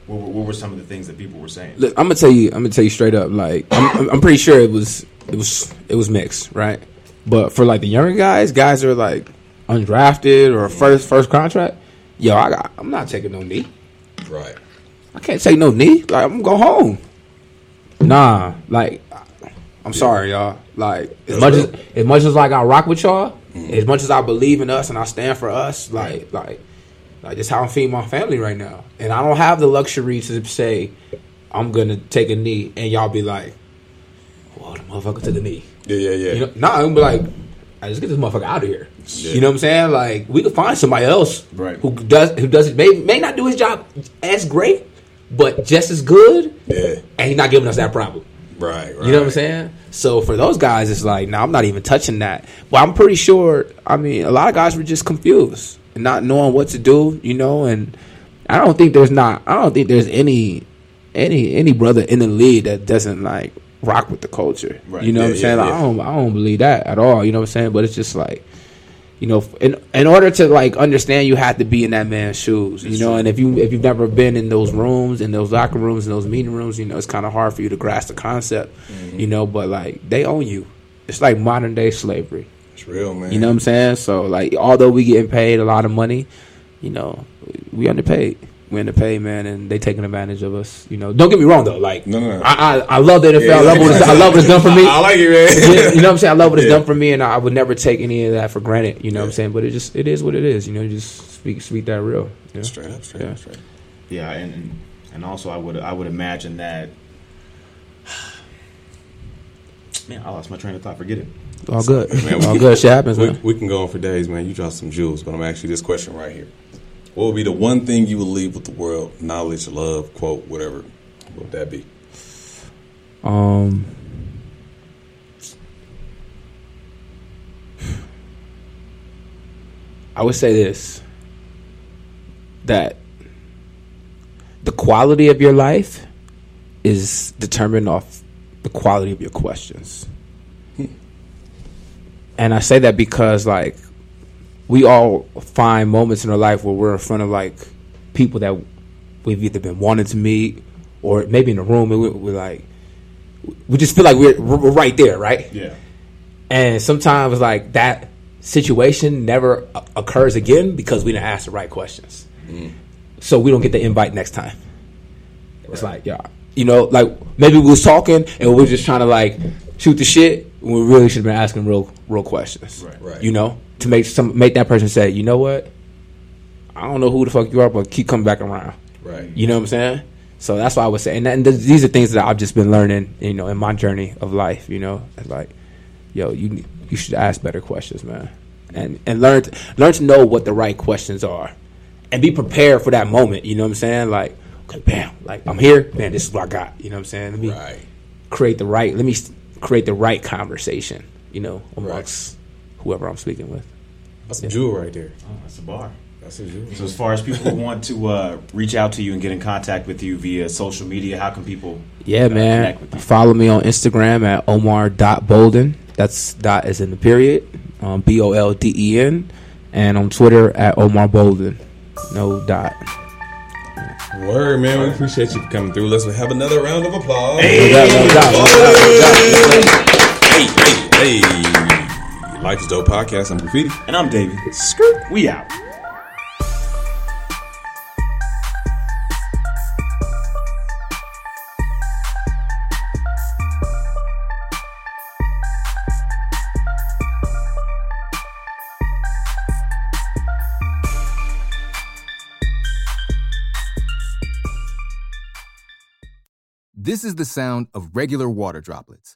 what, were- what were some of the things that people were saying? Look, I'm gonna tell you. I'm gonna tell you straight up. Like, I'm, I'm- I'm pretty sure it was it was it was mixed, right? But for like the younger guys, guys are like undrafted or first first contract, yo, I got, I'm not taking no knee. Right. I can't take no knee. Like I'm gonna go home. Nah, like I'm sorry, y'all. Like as much as as much as like I rock with y'all, as much as I believe in us and I stand for us, like like like this how I'm feeding my family right now, and I don't have the luxury to say I'm gonna take a knee and y'all be like, "Well, the motherfucker took the knee." Yeah, yeah, yeah. You know, nah, I'm gonna be like, I just get this motherfucker out of here. Yeah. You know what I'm saying? Like we could find somebody else Right. who does who does it may may not do his job as great, but just as good, yeah. and he's not giving us that problem. Right, right. You know what I'm saying? So for those guys, it's like, no, I'm not even touching that. But I'm pretty sure. I mean, a lot of guys were just confused and not knowing what to do. You know, and I don't think there's not. I don't think there's any any any brother in the league that doesn't like rock with the culture. Right. You know Yeah, what I'm saying? yeah, Like, I don't. I don't believe that at all. You know what I'm saying? But it's just like. You know, in in order to like understand, you have to be in that man's shoes. You know, and if you if you've never been in those rooms, in those locker rooms, in those meeting rooms, you know, it's kind of hard for you to grasp the concept. Mm-hmm. You know, but like they own you. It's like modern day slavery. It's real, man. You know what I'm saying? So like, although we getting paid a lot of money, you know, we underpaid. We underpaid, man, and they taking advantage of us. You know, don't get me wrong though. Like, No, no, no. I, I I love the NFL. Yeah, I love what it's, I love what it's done for me. I like it, man. Yeah, you know what I'm saying? I love what it's Yeah. done for me, and I would never take any of that for granted. You know what I'm saying? But it just it is what it is. You know, just speak speak that real. you know? Straight up, straight Yeah. up, straight up. Yeah, and and- also I would I would imagine that *sighs* Man, I lost my train of thought. Forget it. All good. Man, All good. Shit happens, We, man. we can go on for days, man. You dropped some jewels, but I'm actually this question right here. What would be the one thing you would leave with the world? Knowledge, love, quote, whatever. What would that be? Um, I would say this that the quality of your life is determined off the quality of your questions. And I say that because, like, we all find moments in our life where we're in front of, like, people that we've either been wanting to meet or maybe in a room and we- we're like, we just feel like we're, we're right there, right? Yeah. And sometimes like that situation never occurs again because we didn't ask the right questions. Mm. So we don't get the invite next time. It's like, yeah, you know, like maybe we was talking and we were just trying to like shoot the shit. when We really should have been asking real, real questions. Right. Right. You know, to make some make that person say, you know what, I don't know who the fuck you are, but keep coming back around. Right. You know what I'm saying? So that's why I was saying, and, that, and th- these are things that I've just been learning, you know, in my journey of life. You know, It's like, yo, you you should ask better questions, man, and and learn to, learn to know what the right questions are, and be prepared for that moment. You know what I'm saying? Like, okay, bam, like I'm here, man. This is what I got. You know what I'm saying? Let me Right. create the right. Let me create the right conversation. You know, amongst whoever I'm speaking with. That's a jewel right there. Oh, that's a bar. That's a jewel. So as far as people who want to uh, reach out to you and get in contact with you via social media, how can people? Yeah, uh, man. connect with you? Follow me on Instagram at omar.bolden. That's dot is in the period. Um, B O L D E N. And on Twitter at Omar Bolden. No dot. Word, man. We appreciate you for coming through. Let's have another round of applause. Doubt. Hey, hey, hey. Life is Dope Podcast. I'm Graffiti. And I'm Davey. Skirt. We out. This is the sound of regular water droplets.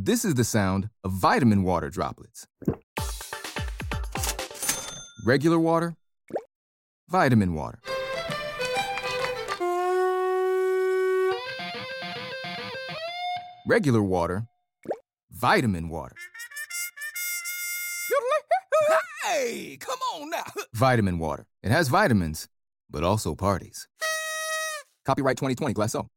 This is the sound of vitamin water droplets. Regular water, vitamin water. Regular water, vitamin water. Hey, come on now. Vitamin water. It has vitamins, but also parties. Copyright 2020 Glacéau.